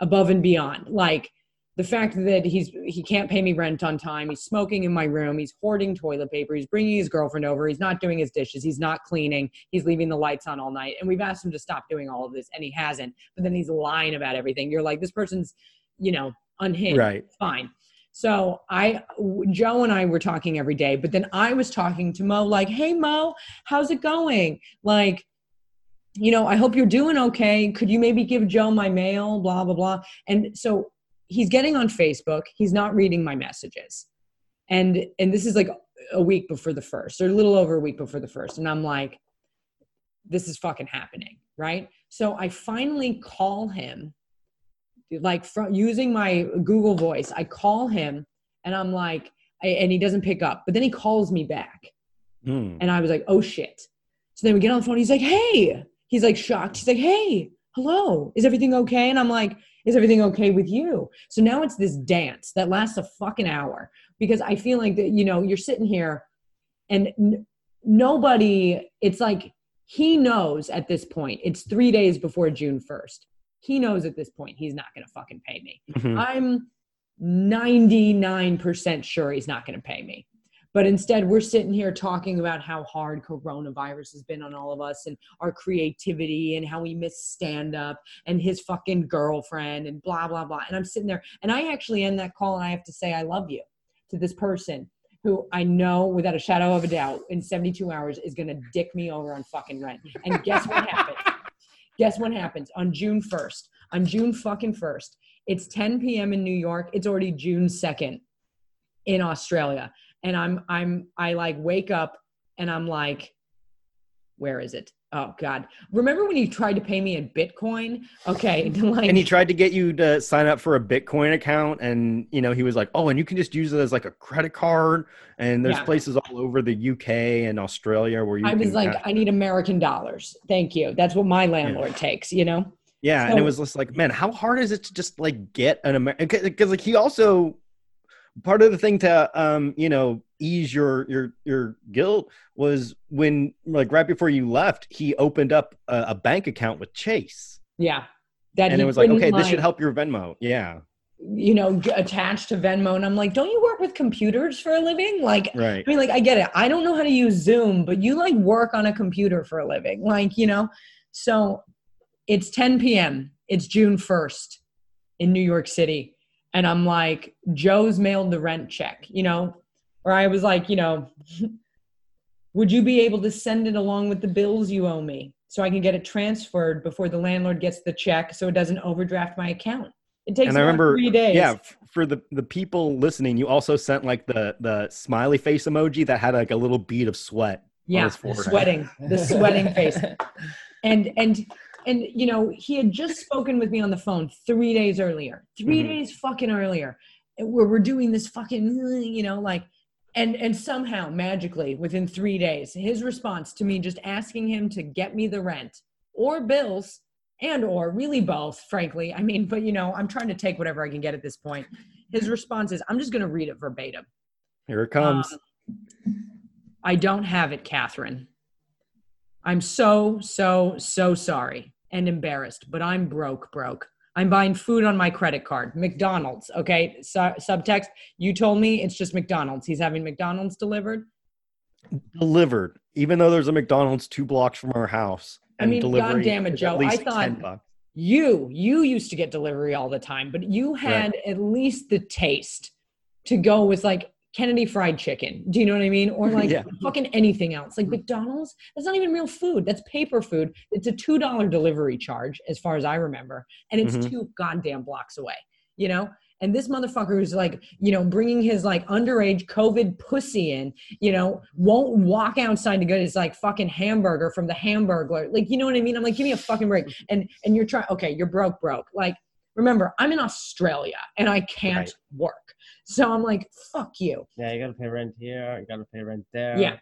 above and beyond. Like the fact that he's he can't pay me rent on time, he's smoking in my room, he's hoarding toilet paper, he's bringing his girlfriend over, he's not doing his dishes, he's not cleaning, he's leaving the lights on all night. And we've asked him to stop doing all of this and he hasn't. But then he's lying about everything. You're like this person's, you know, unhinged right fine. So I, Joe and I were talking every day, but then I was talking to Mo like, "Hey Mo, how's it going? Like, you know, I hope you're doing okay. Could you maybe give Joe my mail? Blah blah blah." And so he's getting on Facebook. He's not reading my messages, and and this is like a week before the first, or a little over a week before the first, and I'm like, "This is fucking happening, right?" So I finally call him like from using my Google Voice, I call him and I'm like, I, and he doesn't pick up, but then he calls me back, Hmm. and I was like, oh shit. So then we get on the phone. He's like, hey, he's like shocked. He's like, hey, hello, is everything okay? And I'm like, is everything okay with you? So now it's this dance that lasts a fucking hour because I feel like that you know you're sitting here, and n- nobody, it's like he knows at this point, it's three days before June 1st. He knows at this point he's not going to fucking pay me. Mhm. I'm 99% sure he's not going to pay me. But instead, we're sitting here talking about how hard coronavirus has been on all of us and our creativity and how we miss stand up and his fucking girlfriend and blah, blah, blah. And I'm sitting there and I actually end that call and I have to say, I love you to this person who I know without a shadow of a doubt in 72 hours is going to dick me over on fucking rent. And guess what happens? Guess what happens on June 1st? On June fucking 1st, it's 10 p.m. in New York. It's already June 2nd in Australia. And I'm I'm I like wake up and I'm like, where is it? Oh God. Remember when you tried to pay me in Bitcoin? Okay. Like and he tried to get you to sign up for a Bitcoin account, and you know he was like, "Oh, and you can just use it as like a credit card." And there's Yeah. places all over the UK and Australia where you. I was like, I need American dollars. Thank you. That's what my landlord takes, you know? yeah, and it was just like, man, how hard is it to just like get an American? Because like he also part of the thing to um you know ease your your your guilt was when like right before you left he opened up a, a bank account with chase Yeah. That and it was like okay this should help your venmo yeah You know, attached to Venmo. And I'm like, don't you work with computers for a living? Like, right I mean, like, I get it. I don't know how to use Zoom, but you like work on a computer for a living. Like, you know, so it's 10 p.m. It's June 1st in New York City. And I'm like, Joe's mailed the rent check, you know, or I was like, you know, would you be able to send it along with the bills you owe me so I can get it transferred before the landlord gets the check so it doesn't overdraft my account? It takes and I remember, three days. yeah, for the the people listening, you also sent like the the smiley face emoji that had like a little bead of sweat. yeah, his forehead. sweating, the sweating face. and and and you know he had just spoken with me on the phone three days earlier 3 Mhm. days fucking earlier where we're doing this fucking you know like and and somehow magically within three days his response to me just asking him to get me the rent or bills and or really both frankly i mean but you know i'm trying to take whatever i can get at this point his response is i'm just going to read it verbatim Here it comes. um, I don't have it, Catherine. I'm so, so, so sorry and embarrassed, but I'm broke, broke. I'm buying food on my credit card. McDonald's, okay? Su- subtext, you told me it's just McDonald's. He's having McDonald's delivered. delivered, even though there's a McDonald's two blocks from our house. I mean, delivery goddamn it, Joe, I thought- You, you used to get delivery all the time, but you had at least the taste to go with like Kennedy fried chicken. Do you know what I mean? Or like Yeah. fucking anything else. Like McDonald's, that's not even real food. That's paper food. It's a $2 delivery charge, as far as I remember. And it's Mhm. two goddamn blocks away, you know? And this motherfucker is like, you know, bringing his like underage COVID pussy in, you know, won't walk outside to get his like fucking hamburger from the hamburger. Like, you know what I mean? I'm like, give me a fucking break. And and you're trying, okay, you're broke, broke. Like, remember, I'm in Australia and I can't Right. work. So I'm like, fuck you. Yeah, you gotta pay rent here. You gotta pay rent there. Yeah.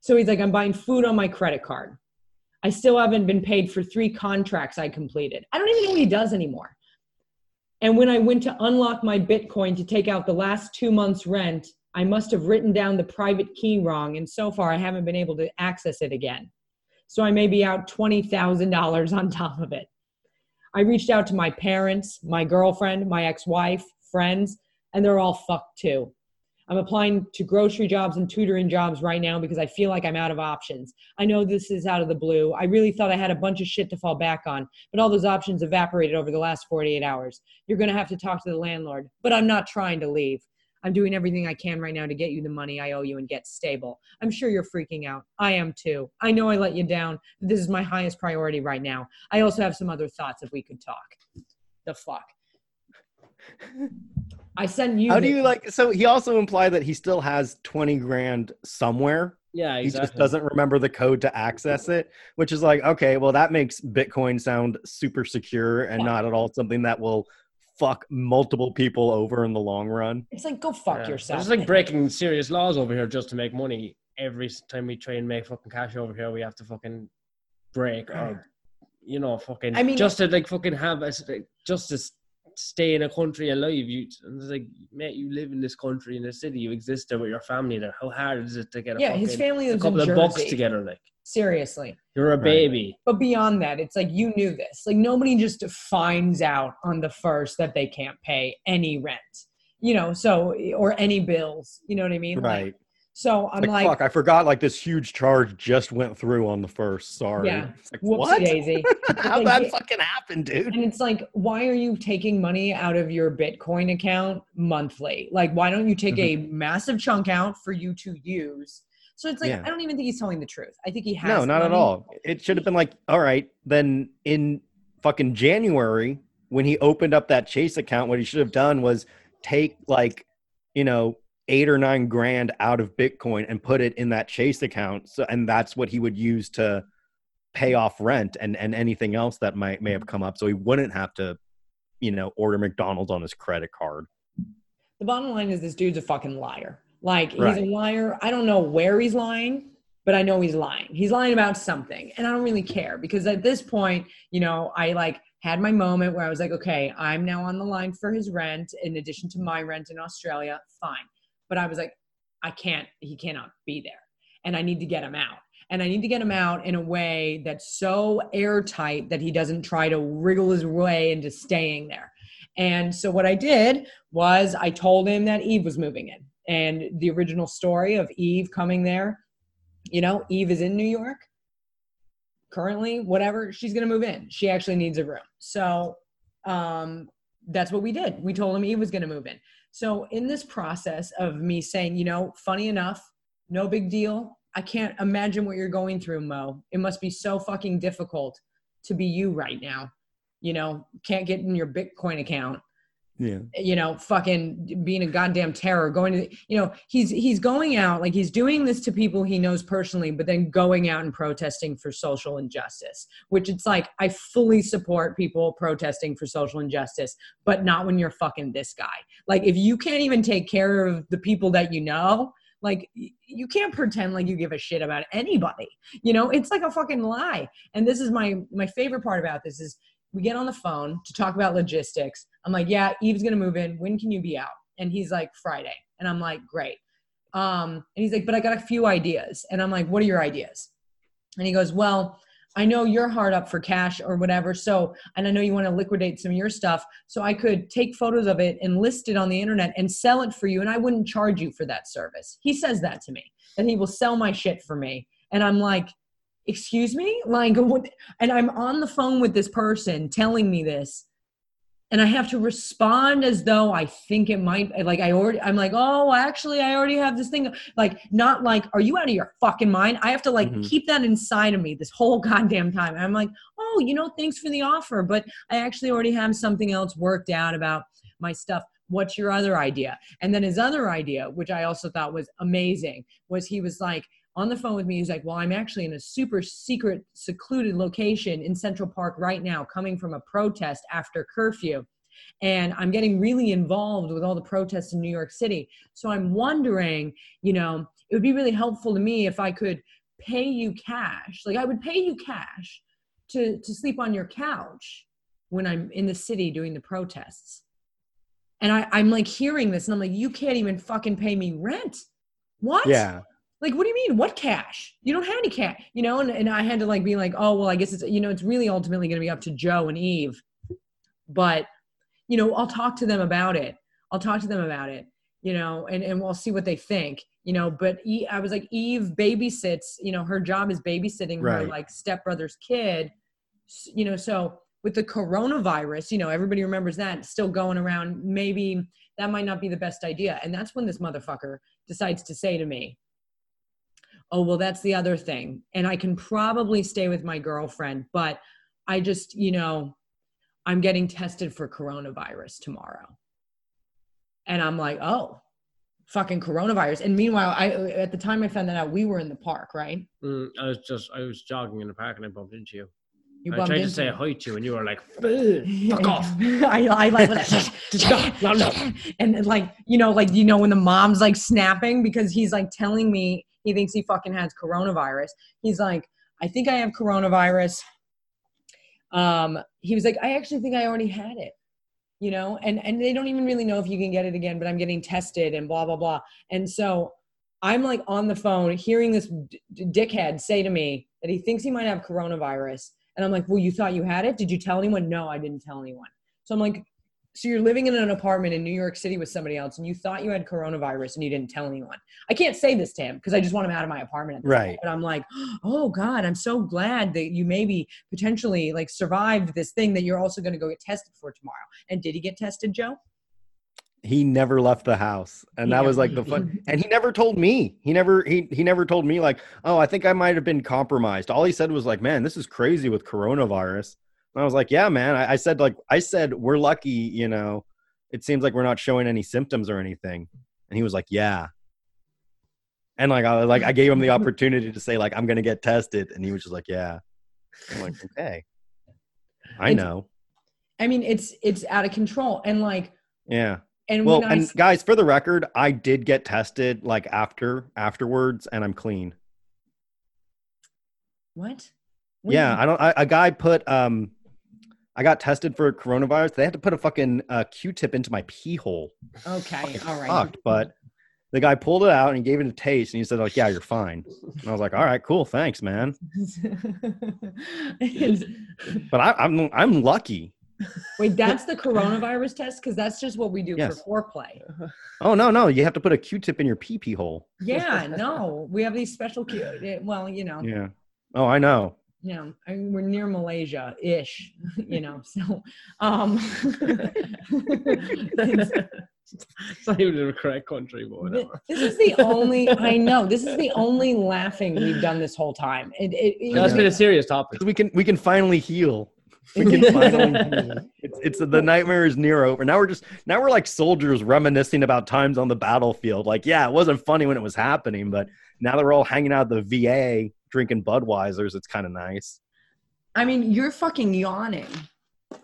So he's like, I'm buying food on my credit card. I still haven't been paid for three contracts I completed. I don't even know what he does anymore. And when I went to unlock my Bitcoin to take out the last two months' rent, I must have written down the private key wrong. And so far, I haven't been able to access it again. So I may be out $20,000 on top of it. I reached out to my parents, my girlfriend, my ex wife, friends, and they're all fucked too. I'm applying to grocery jobs and tutoring jobs right now because I feel like I'm out of options. I know this is out of the blue. I really thought I had a bunch of shit to fall back on, but all those options evaporated over the last 48 hours. You're going to have to talk to the landlord, but I'm not trying to leave. I'm doing everything I can right now to get you the money I owe you and get stable. I'm sure you're freaking out. I am too. I know I let you down. but This is my highest priority right now. I also have some other thoughts if we could talk. The fuck. I send you. How do you like? So he also implied that he still has 20 grand somewhere. Yeah, He just doesn't remember the code to access it, which is like, okay, well, that makes Bitcoin sound super secure and Yeah. not at all something that will fuck multiple people over in the long run. It's like go fuck Yeah. yourself. It's like breaking serious laws over here just to make money. Every time we try and make fucking cash over here, we have to fucking break or, you know, fucking. I mean- just to like fucking have us, like, just to s- stay in a country alive. You and it's like, mate, you live in this country in the city. You exist there with your family there. How hard is it to get a Yeah, his family family a couple in of bucks Jersey. together? Like Seriously. you're a Right. baby. But beyond that, it's like you knew this. Like nobody just finds out on the first that they can't pay any rent, you know, so or any bills. You know what I mean? Like, Right. So I'm like, like, fuck, I forgot like this huge charge just went through on the first. Sorry. Yeah. Like, what? daisy. How'd Like, that fucking happened, dude? And it's like, why are you taking money out of your Bitcoin account monthly? Like, why don't you take a massive chunk out for you to use? So it's like, Mm-hmm. Yeah. I don't even think he's telling the truth. I think he has. No, not at all. It should have been like, all right, then in fucking January, when he opened up that Chase account, what he should have done was take like, you know, eight or nine grand out of Bitcoin and put it in that Chase account. So, and that's what he would use to pay off rent and and anything else that might may have mm-hmm. come up. So he wouldn't have to, you know, order McDonald's on his credit card. The bottom line is this dude's a fucking liar. Like he's a liar. I don't know where he's lying, but I know he's lying. He's lying about something, and I don't really care because at this point, you know, I like had my moment where I was like, okay, I'm now on the line for his rent in addition to my rent in Australia. Fine, but I was like, I can't. He cannot be there, and I need to get him out. And I need to get him out in a way that's so airtight that he doesn't try to wriggle his way into staying there. And so what I did was I told him that Eve was moving in. And the original story of Eve coming there, you know, Eve is in New York currently, whatever, she's going to move in. She actually needs a room. So um, that's what we did. We told him Eve was going to move in. So in this process of me saying, you know, funny enough, no big deal. I can't imagine what you're going through, Mo. It must be so fucking difficult to be you right now. You know, can't get in your Bitcoin account Yeah. you know fucking being a goddamn terror going to you know he's he's going out like he's doing this to people he knows personally but then going out and protesting for social injustice which it's like i fully support people protesting for social injustice but not when you're fucking this guy. Like if you can't even take care of the people that you know like you can't pretend like you give a shit about anybody. You know it's like a fucking lie. And this is my my favorite part about this is we get on the phone to talk about logistics. I'm like, yeah, Eve's gonna move in. When can you be out? And he's like, Friday. And I'm like, great. Um, and he's like, but I got a few ideas. And I'm like, what are your ideas? And he goes, well, I know you're hard up for cash or whatever. So, and I know you want to liquidate some of your stuff. So I could take photos of it and list it on the internet and sell it for you. And I wouldn't charge you for that service. He says that to me, that he will sell my shit for me. And I'm like, excuse me? Like, what? And I'm on the phone with this person telling me this. And I have to respond as though I think it might, like, I already, I'm like, oh, actually, I already have this thing. Like, not like, are you out of your fucking mind? I have to, like, Mhm. keep that inside of me this whole goddamn time. And I'm like, oh, you know, thanks for the offer. But I actually already have something else worked out about my stuff. What's your other idea? And then his other idea, which I also thought was amazing, was he was like, on the phone with me. He's like, Well, I'm actually in a super secret, secluded location in Central Park right now, coming from a protest after curfew. And I'm getting really involved with all the protests in New York City. So I'm wondering, you know, it would be really helpful to me if I could pay you cash. Like I would pay you cash to, to sleep on your couch when I'm in the city doing the protests. And I, I'm like hearing this and I'm like, you can't even fucking pay me rent. What? Yeah. Like what do you mean? What cash? You don't have any cash you know? And, and i had to like be like oh well i guess it's you know it's really ultimately going to be up to joe and eve. But you know i'll talk to them about it. I'll talk to them about it you know and, and we'll see what they think you know? But e, i was like eve babysits you know her job is babysitting her like stepbrother's kid. You know so with the coronavirus you know everybody remembers that still going around. Maybe that might not be the best idea. And that's when this motherfucker decides to say to me oh well that's the other thing and i can probably stay with my girlfriend but i just you know i'm getting tested for coronavirus tomorrow and i'm like oh fucking coronavirus and meanwhile i at the time i found that out we were in the park right Mm, I was just I was jogging in the park and I bumped into you. you I tried to say hi to you and you were like, "Fuck off." I, I like No, no. and like you know like you know when the mom's like snapping because he's like telling me he thinks he fucking has coronavirus he's like i think i have coronavirus um he was like i actually think i already had it you know, and and they don't even really know if you can get it again, but I'm getting tested and blah blah blah. And so I'm like on the phone hearing this d- dickhead say to me that he thinks he might have coronavirus. And I'm like, well, you thought you had it? Did you tell anyone? No, I didn't tell anyone. So I'm like, so you're living in an apartment in New York City with somebody else and you thought you had coronavirus and you didn't tell anyone. I can't say this to him because I just want him out of my apartment. Right. But I'm like, oh God, I'm so glad that you maybe potentially like survived this thing that you're also going to go get tested for tomorrow. And did he get tested, Joe? he never left the house and that was like the fun and he never told me he never he he never told me like oh i think i might have been compromised all he said was like man this is crazy with coronavirus and i was like yeah man i, I said like i said we're lucky you know it seems like we're not showing any symptoms or anything and he was like yeah and like i like i gave him the opportunity to say like i'm gonna get tested and he was just like yeah i'm like okay i It's- know I mean, it's it's out of control. And like, yeah and Well, when I and guys, for the record, I did get tested like after afterwards, and I'm clean. what? What Yeah, I don't. I, a guy put um, I got tested for coronavirus. They had to put a fucking uh, Q-tip into my pee hole. okay, all right. Fucked, but the guy pulled it out and gave it a taste, and he said, "Like, yeah, you're fine." And I was like, "All right, cool, thanks, man." But I, I'm I'm lucky. Wait, that's the coronavirus test because that's just what we do Yes. for foreplay. Oh no, no, you have to put a Q-tip in your pee pee hole. Yeah, no, we have these special. Q- eh, well, you know, Yeah. Oh, I know. You know, I mean, we're near Malaysia ish, you know. So, um, it's- It's not even the correct country, but whatever. this is the only I know. This is the only laughing we've done this whole time. It, it, it- That's been a serious topic. We can we can finally heal. We can finally heal. It's, it's the nightmare is near over. Now we're just now we're like soldiers reminiscing about times on the battlefield. Like, yeah, it wasn't funny when it was happening, but now that we're all hanging out at the VA drinking Budweisers, it's kind of nice. I mean, you're fucking yawning.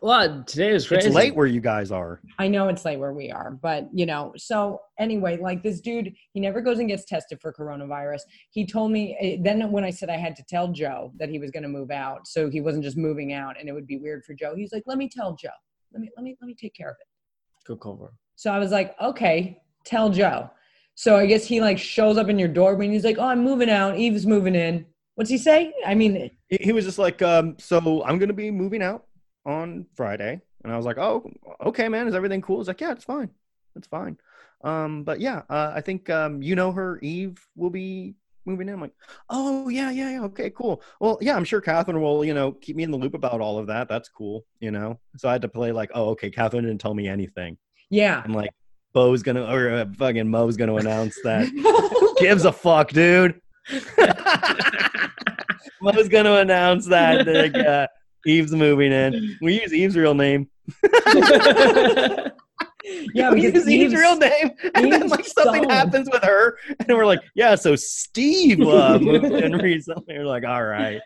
Well, today is crazy. It's late where you guys are. I know it's late where we are, but you know. So anyway, like this dude, he never goes and gets tested for coronavirus. He told me eh, then when I said I had to tell Joe that he was going to move out, so he wasn't just moving out, and it would be weird for Joe. He's like, "Let me tell Joe. Let me let me let me take care of it." Good cover. So I was like, "Okay, tell Joe." So I guess he like shows up in your door when he's like, "Oh, I'm moving out. Eve's moving in." What's he say? I mean, He, he was just like, um, so I'm gonna be moving out on Friday, and I was like, oh, okay, man, is everything cool? He's like, yeah, it's fine, it's fine. Um, but yeah, uh, I think um, you know her, Eve will be moving in. I'm like, oh yeah, yeah, yeah, okay, cool. Well, yeah, I'm sure Catherine will, you know, keep me in the loop about all of that. That's cool, you know. So I had to play like, oh, okay, Catherine didn't tell me anything, yeah. and like, Bo's gonna or uh, fucking Mo's gonna announce that. Gives a fuck, dude? Mo's gonna announce that like, uh, Eve's moving in. We use Eve's real name. Yeah, we use Eve's Eve's- real name, and then like something so- happens with her, and we're like, yeah. So Steve uh, moved in recently. We're like, all right,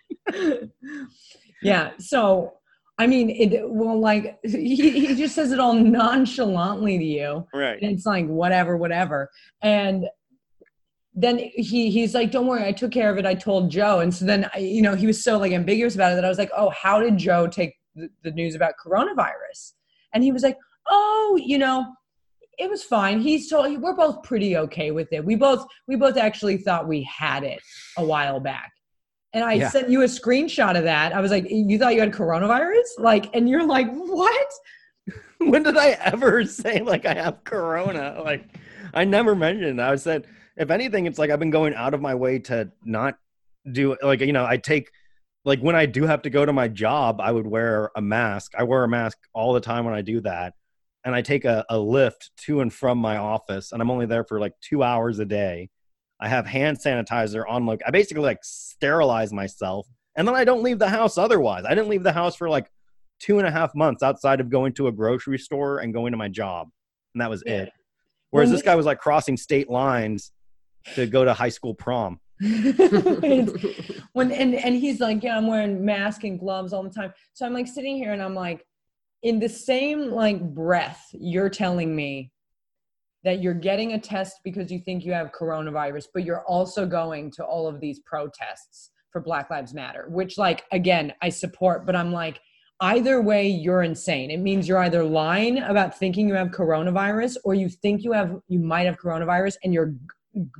yeah. So, I mean, it well, like he, he just says it all nonchalantly to you, right. and it's like whatever, whatever. And then he he's like, "Don't worry, I took care of it. I told Joe." And so then, I, you know, he was so like ambiguous about it that I was like, "Oh, how did Joe take the, the news about coronavirus?" And he was like, "Oh, you know." It was fine. He's told we're both pretty okay with it. We both we both actually thought we had it a while back. And I Yeah. sent you a screenshot of that. I was like, "You thought you had coronavirus?" Like, and you're like, "What?" when did I ever say like I have corona? Like I never mentioned. I said if anything, it's like I've been going out of my way to not do like you know I take like when I do have to go to my job, I would wear a mask. I wear a mask all the time when I do that, and I take a, a Lyft to and from my office, and I'm only there for like two hours a day. I have hand sanitizer on. Like I basically like sterilize myself, and then I don't leave the house. Otherwise, I didn't leave the house for like two and a half months outside of going to a grocery store and going to my job. And that was Yeah. it. Whereas this guy was like crossing state lines to go to high school prom. When and and he's like, yeah, I'm wearing mask and gloves all the time. So I'm like sitting here and I'm like, in the same like breath, you're telling me that you're getting a test because you think you have coronavirus, but you're also going to all of these protests for Black Lives Matter, which like again I support, but I'm like, either way, you're insane. It means you're either lying about thinking you have coronavirus or you think you have, you might have coronavirus and you're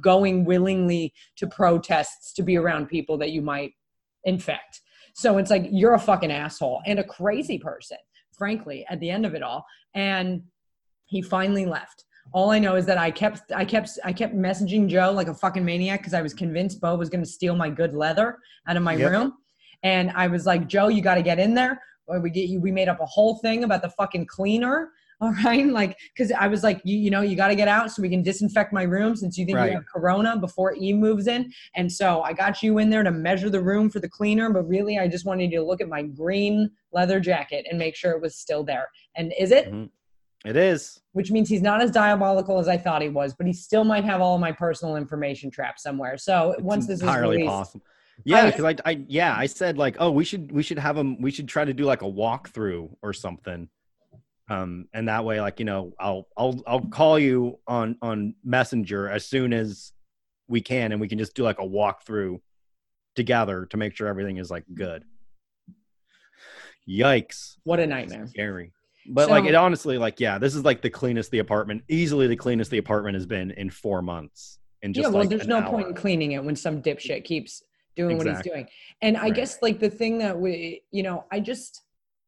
going willingly to protests to be around people that you might infect. So it's like you're a fucking asshole and a crazy person, frankly, at the end of it all. And he finally left. All I know is that I kept I kept I kept messaging Joe like a fucking maniac because I was convinced Bo was gonna steal my good leather out of my Yep. room. And I was like, Joe, you gotta get in there. We get you we made up a whole thing about the fucking cleaner. All right. Like, cause I was like, you, you know, you gotta get out so we can disinfect my room since you think Right. you have corona before Eve moves in. And so I got you in there to measure the room for the cleaner, but really I just wanted you to look at my green leather jacket and make sure it was still there. And is it? Mhm. It is. Which means he's not as diabolical as I thought he was, but he still might have all of my personal information trapped somewhere. So It's once this is entirely released, possible. Yeah, because I, I, yeah, I said like, oh, we should, we should have him, We should try to do like a walkthrough or something. Um, and that way, like you know, I'll, I'll, I'll call you on on Messenger as soon as we can, and we can just do like a walkthrough together to make sure everything is like good. Yikes! what a nightmare. Scary. But like it honestly, like yeah, this is like the cleanest the apartment, easily the cleanest the apartment has been in four months. and just yeah, well, like there's no hour. point in cleaning it when some dipshit keeps doing what he's doing. And I Right. guess like the thing that we, you know, I just,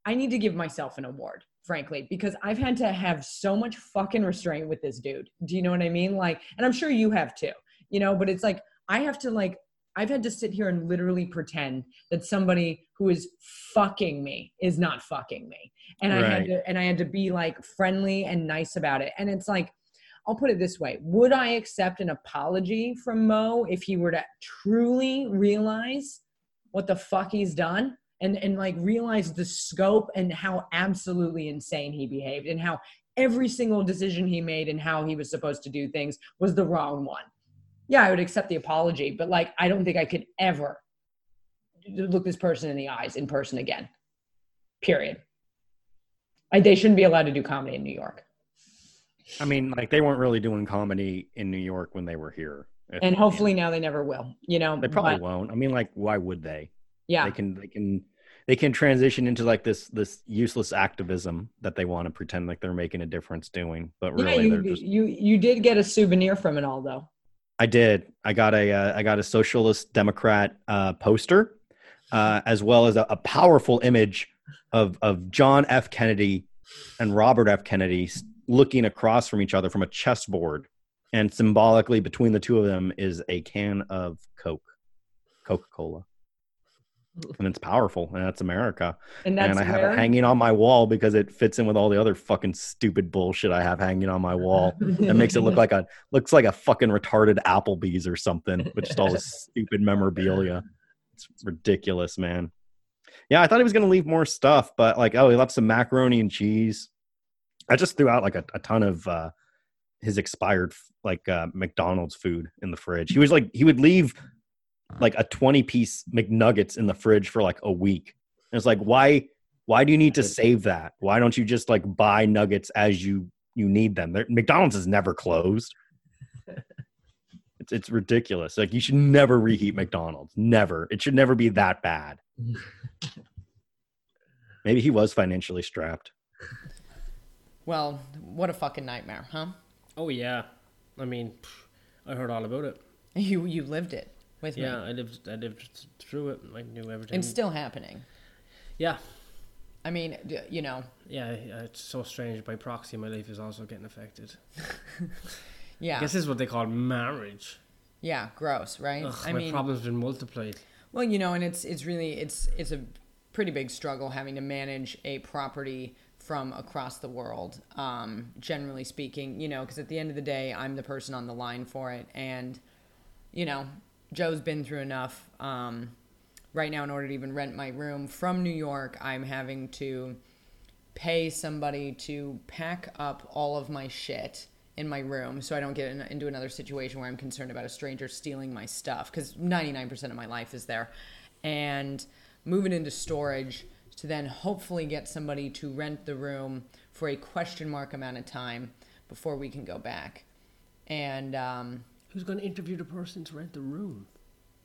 I need to give myself an award, frankly, because I've had to have so much fucking restraint with this dude. Do you know what I mean? Like, and I'm sure you have too, you know, but it's like, I have to like, I've had to sit here and literally pretend that somebody who is fucking me is not fucking me. And I had to, and I had to be like friendly and nice about it. And it's like, I'll put it this way Would I accept an apology from Mo if he were to truly realize what the fuck he's done and, and like realize the scope and how absolutely insane he behaved and how every single decision he made and how he was supposed to do things was the wrong one? Yeah, I would accept the apology, but like, I don't think I could ever look this person in the eyes in person again. Period. I, they shouldn't be allowed to do comedy in New York. I mean, like they weren't really doing comedy in New York when they were here. And hopefully now they never will you know they probably but, won't. I mean, like, why would they? Yeah They can, they can, they can transition into like this, this useless activism that they want to pretend like they're making a difference doing, but yeah really you, they're just. you you did get a souvenir from it all though I did. I got a, uh, I got a socialist Democrat uh, poster, uh, as well as a, a powerful image of of John F. Kennedy and Robert F. Kennedy looking across from each other from a chessboard, and symbolically between the two of them is a can of Coke, Coca Cola, and it's powerful, and that's America. and that's and I have it hanging on my wall because it fits in with all the other fucking stupid bullshit I have hanging on my wall. It makes it look like a looks like a fucking retarded Applebee's or something with just all this stupid memorabilia. It's ridiculous, man. Yeah, I thought he was gonna leave more stuff, but like, oh, he left some macaroni and cheese. I just threw out like a, a ton of uh his expired like uh McDonald's food in the fridge. He was like he would leave like a 20 piece McNuggets in the fridge for like a week. And it's like, why why do you need to save that? Why don't you just like buy nuggets as you you need them? They're, McDonald's is never closed. it's it's ridiculous. Like you should never reheat McDonald's. Never. It should never be that bad. Maybe he was financially strapped. well what a fucking nightmare huh Oh yeah, I mean, I heard all about it. you you lived it with Yeah, me I lived, I lived through it. I knew everything. and still happening yeah, i mean you know yeah, yeah, it's so strange. By proxy, my life is also getting affected. I yeah guess this is what they call marriage. yeah gross right Ugh, i my mean problems been multiplied. Well, you know, and it's it's really it's it's a pretty big struggle having to manage a property from across the world. Um, generally speaking, you know, because at the end of the day, I'm the person on the line for it, and you know, Joe's been through enough. Um, right now, in order to even rent my room from New York, I'm having to pay somebody to pack up all of my shit in my room so I don't get in, into another situation where I'm concerned about a stranger stealing my stuff because 99% of my life is there. And move it into storage to then hopefully get somebody to rent the room for a question mark amount of time before we can go back. And um, Who's going to interview the person to rent the room?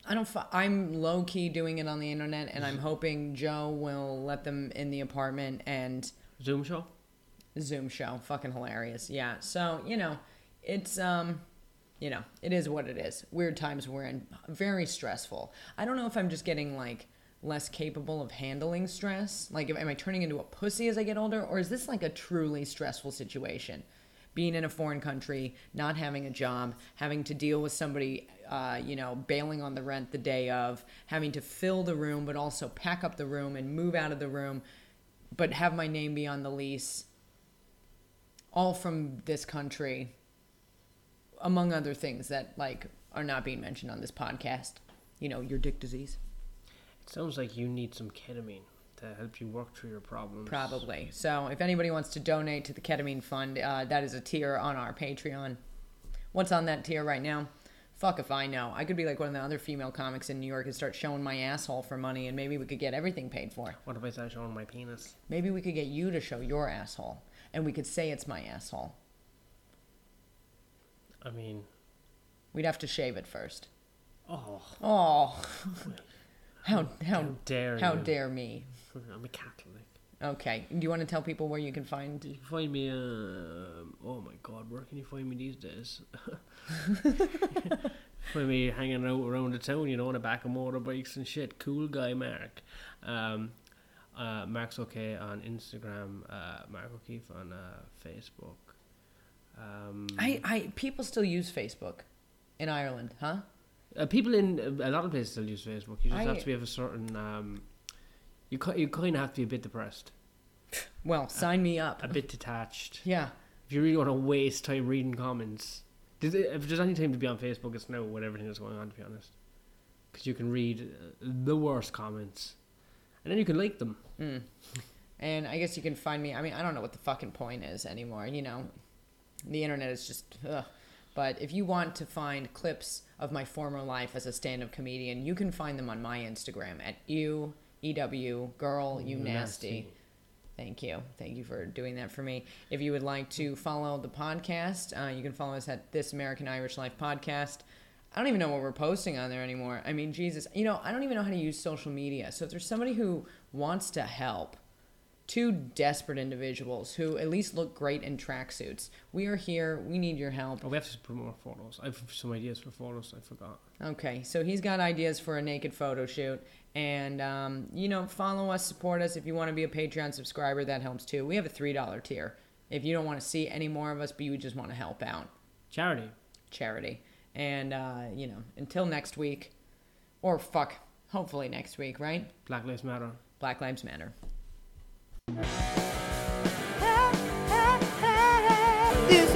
I don't. Fu- I'm low key doing it on the internet, and I'm hoping Joe will let them in the apartment and Zoom show. Zoom show. Fucking hilarious. Yeah. So you know, it's um, you know, it is what it is. Weird times we're in. Very stressful. I don't know if I'm just getting like less capable of handling stress. Like, am I turning into a pussy as I get older, or is this like a truly stressful situation? Being in a foreign country, not having a job, having to deal with somebody, uh, you know, bailing on the rent the day of, having to fill the room, but also pack up the room and move out of the room, but have my name be on the lease all from this country among other things that like are not being mentioned on this podcast. You know your dick disease. It sounds like you need some ketamine to help you work through your problems. probably. So if anybody wants to donate to the ketamine fund uh, that is a tier on our patreon. What's on that tier right now? Fuck if i know. I could be like one of the other female comics in new york and start showing my asshole for money and maybe we could get everything paid for. What if I start showing my penis? maybe we could get you to show your asshole and we could say it's my asshole. I mean, we'd have to shave it first. oh, Oh, how how how dare how you? dare me? I'm a Catholic. Okay, do you want to tell people where you can find? You can find me. Um, oh my God, where can you find me these days? find me hanging out around the town, you know, on the back of motorbikes and shit. Cool guy, Mark. Um, uh, Mark's okay on Instagram. Uh, Mark O'Keefe on uh, Facebook. Um, I I people still use Facebook in Ireland, huh? Uh, people in a lot of places still use Facebook. You just I- have to be of a certain. You ki- you kind of have to be a bit depressed, Well, sign me up. a bit detached. Yeah, If you really want to waste time reading comments, if there's any time to be on Facebook, it's now with everything that's going on. To be honest, because you can read uh, the worst comments, and then you can like them. Mm. And I guess you can find me. I mean, I don't know what the fucking point is anymore. You know, the internet is just. Ugh. But if you want to find clips of my former life as a stand-up comedian, you can find them on my Instagram at you ew girl you nasty. Thank you. Thank you for doing that for me. If you would like to follow the podcast, uh, you can follow us at This American Irish Life Podcast. I don't even know what we're posting on there anymore. I mean, Jesus, you know, I don't even know how to use social media. So if there's somebody who wants to help, two desperate individuals who at least look great in tracksuits, we are here. We need your help. Oh, we have to put more photos. I have some ideas for photos. I forgot. Okay, so he's got ideas for a naked photo shoot. And, um, you know, follow us, support us. If you want to be a Patreon subscriber, that helps too. We have a $3 tier. If you don't want to see any more of us, but you just want to help out, Charity. charity. And, uh, you know, until next week, or fuck, hopefully next week, right? Black Lives Matter. Black Lives Matter. This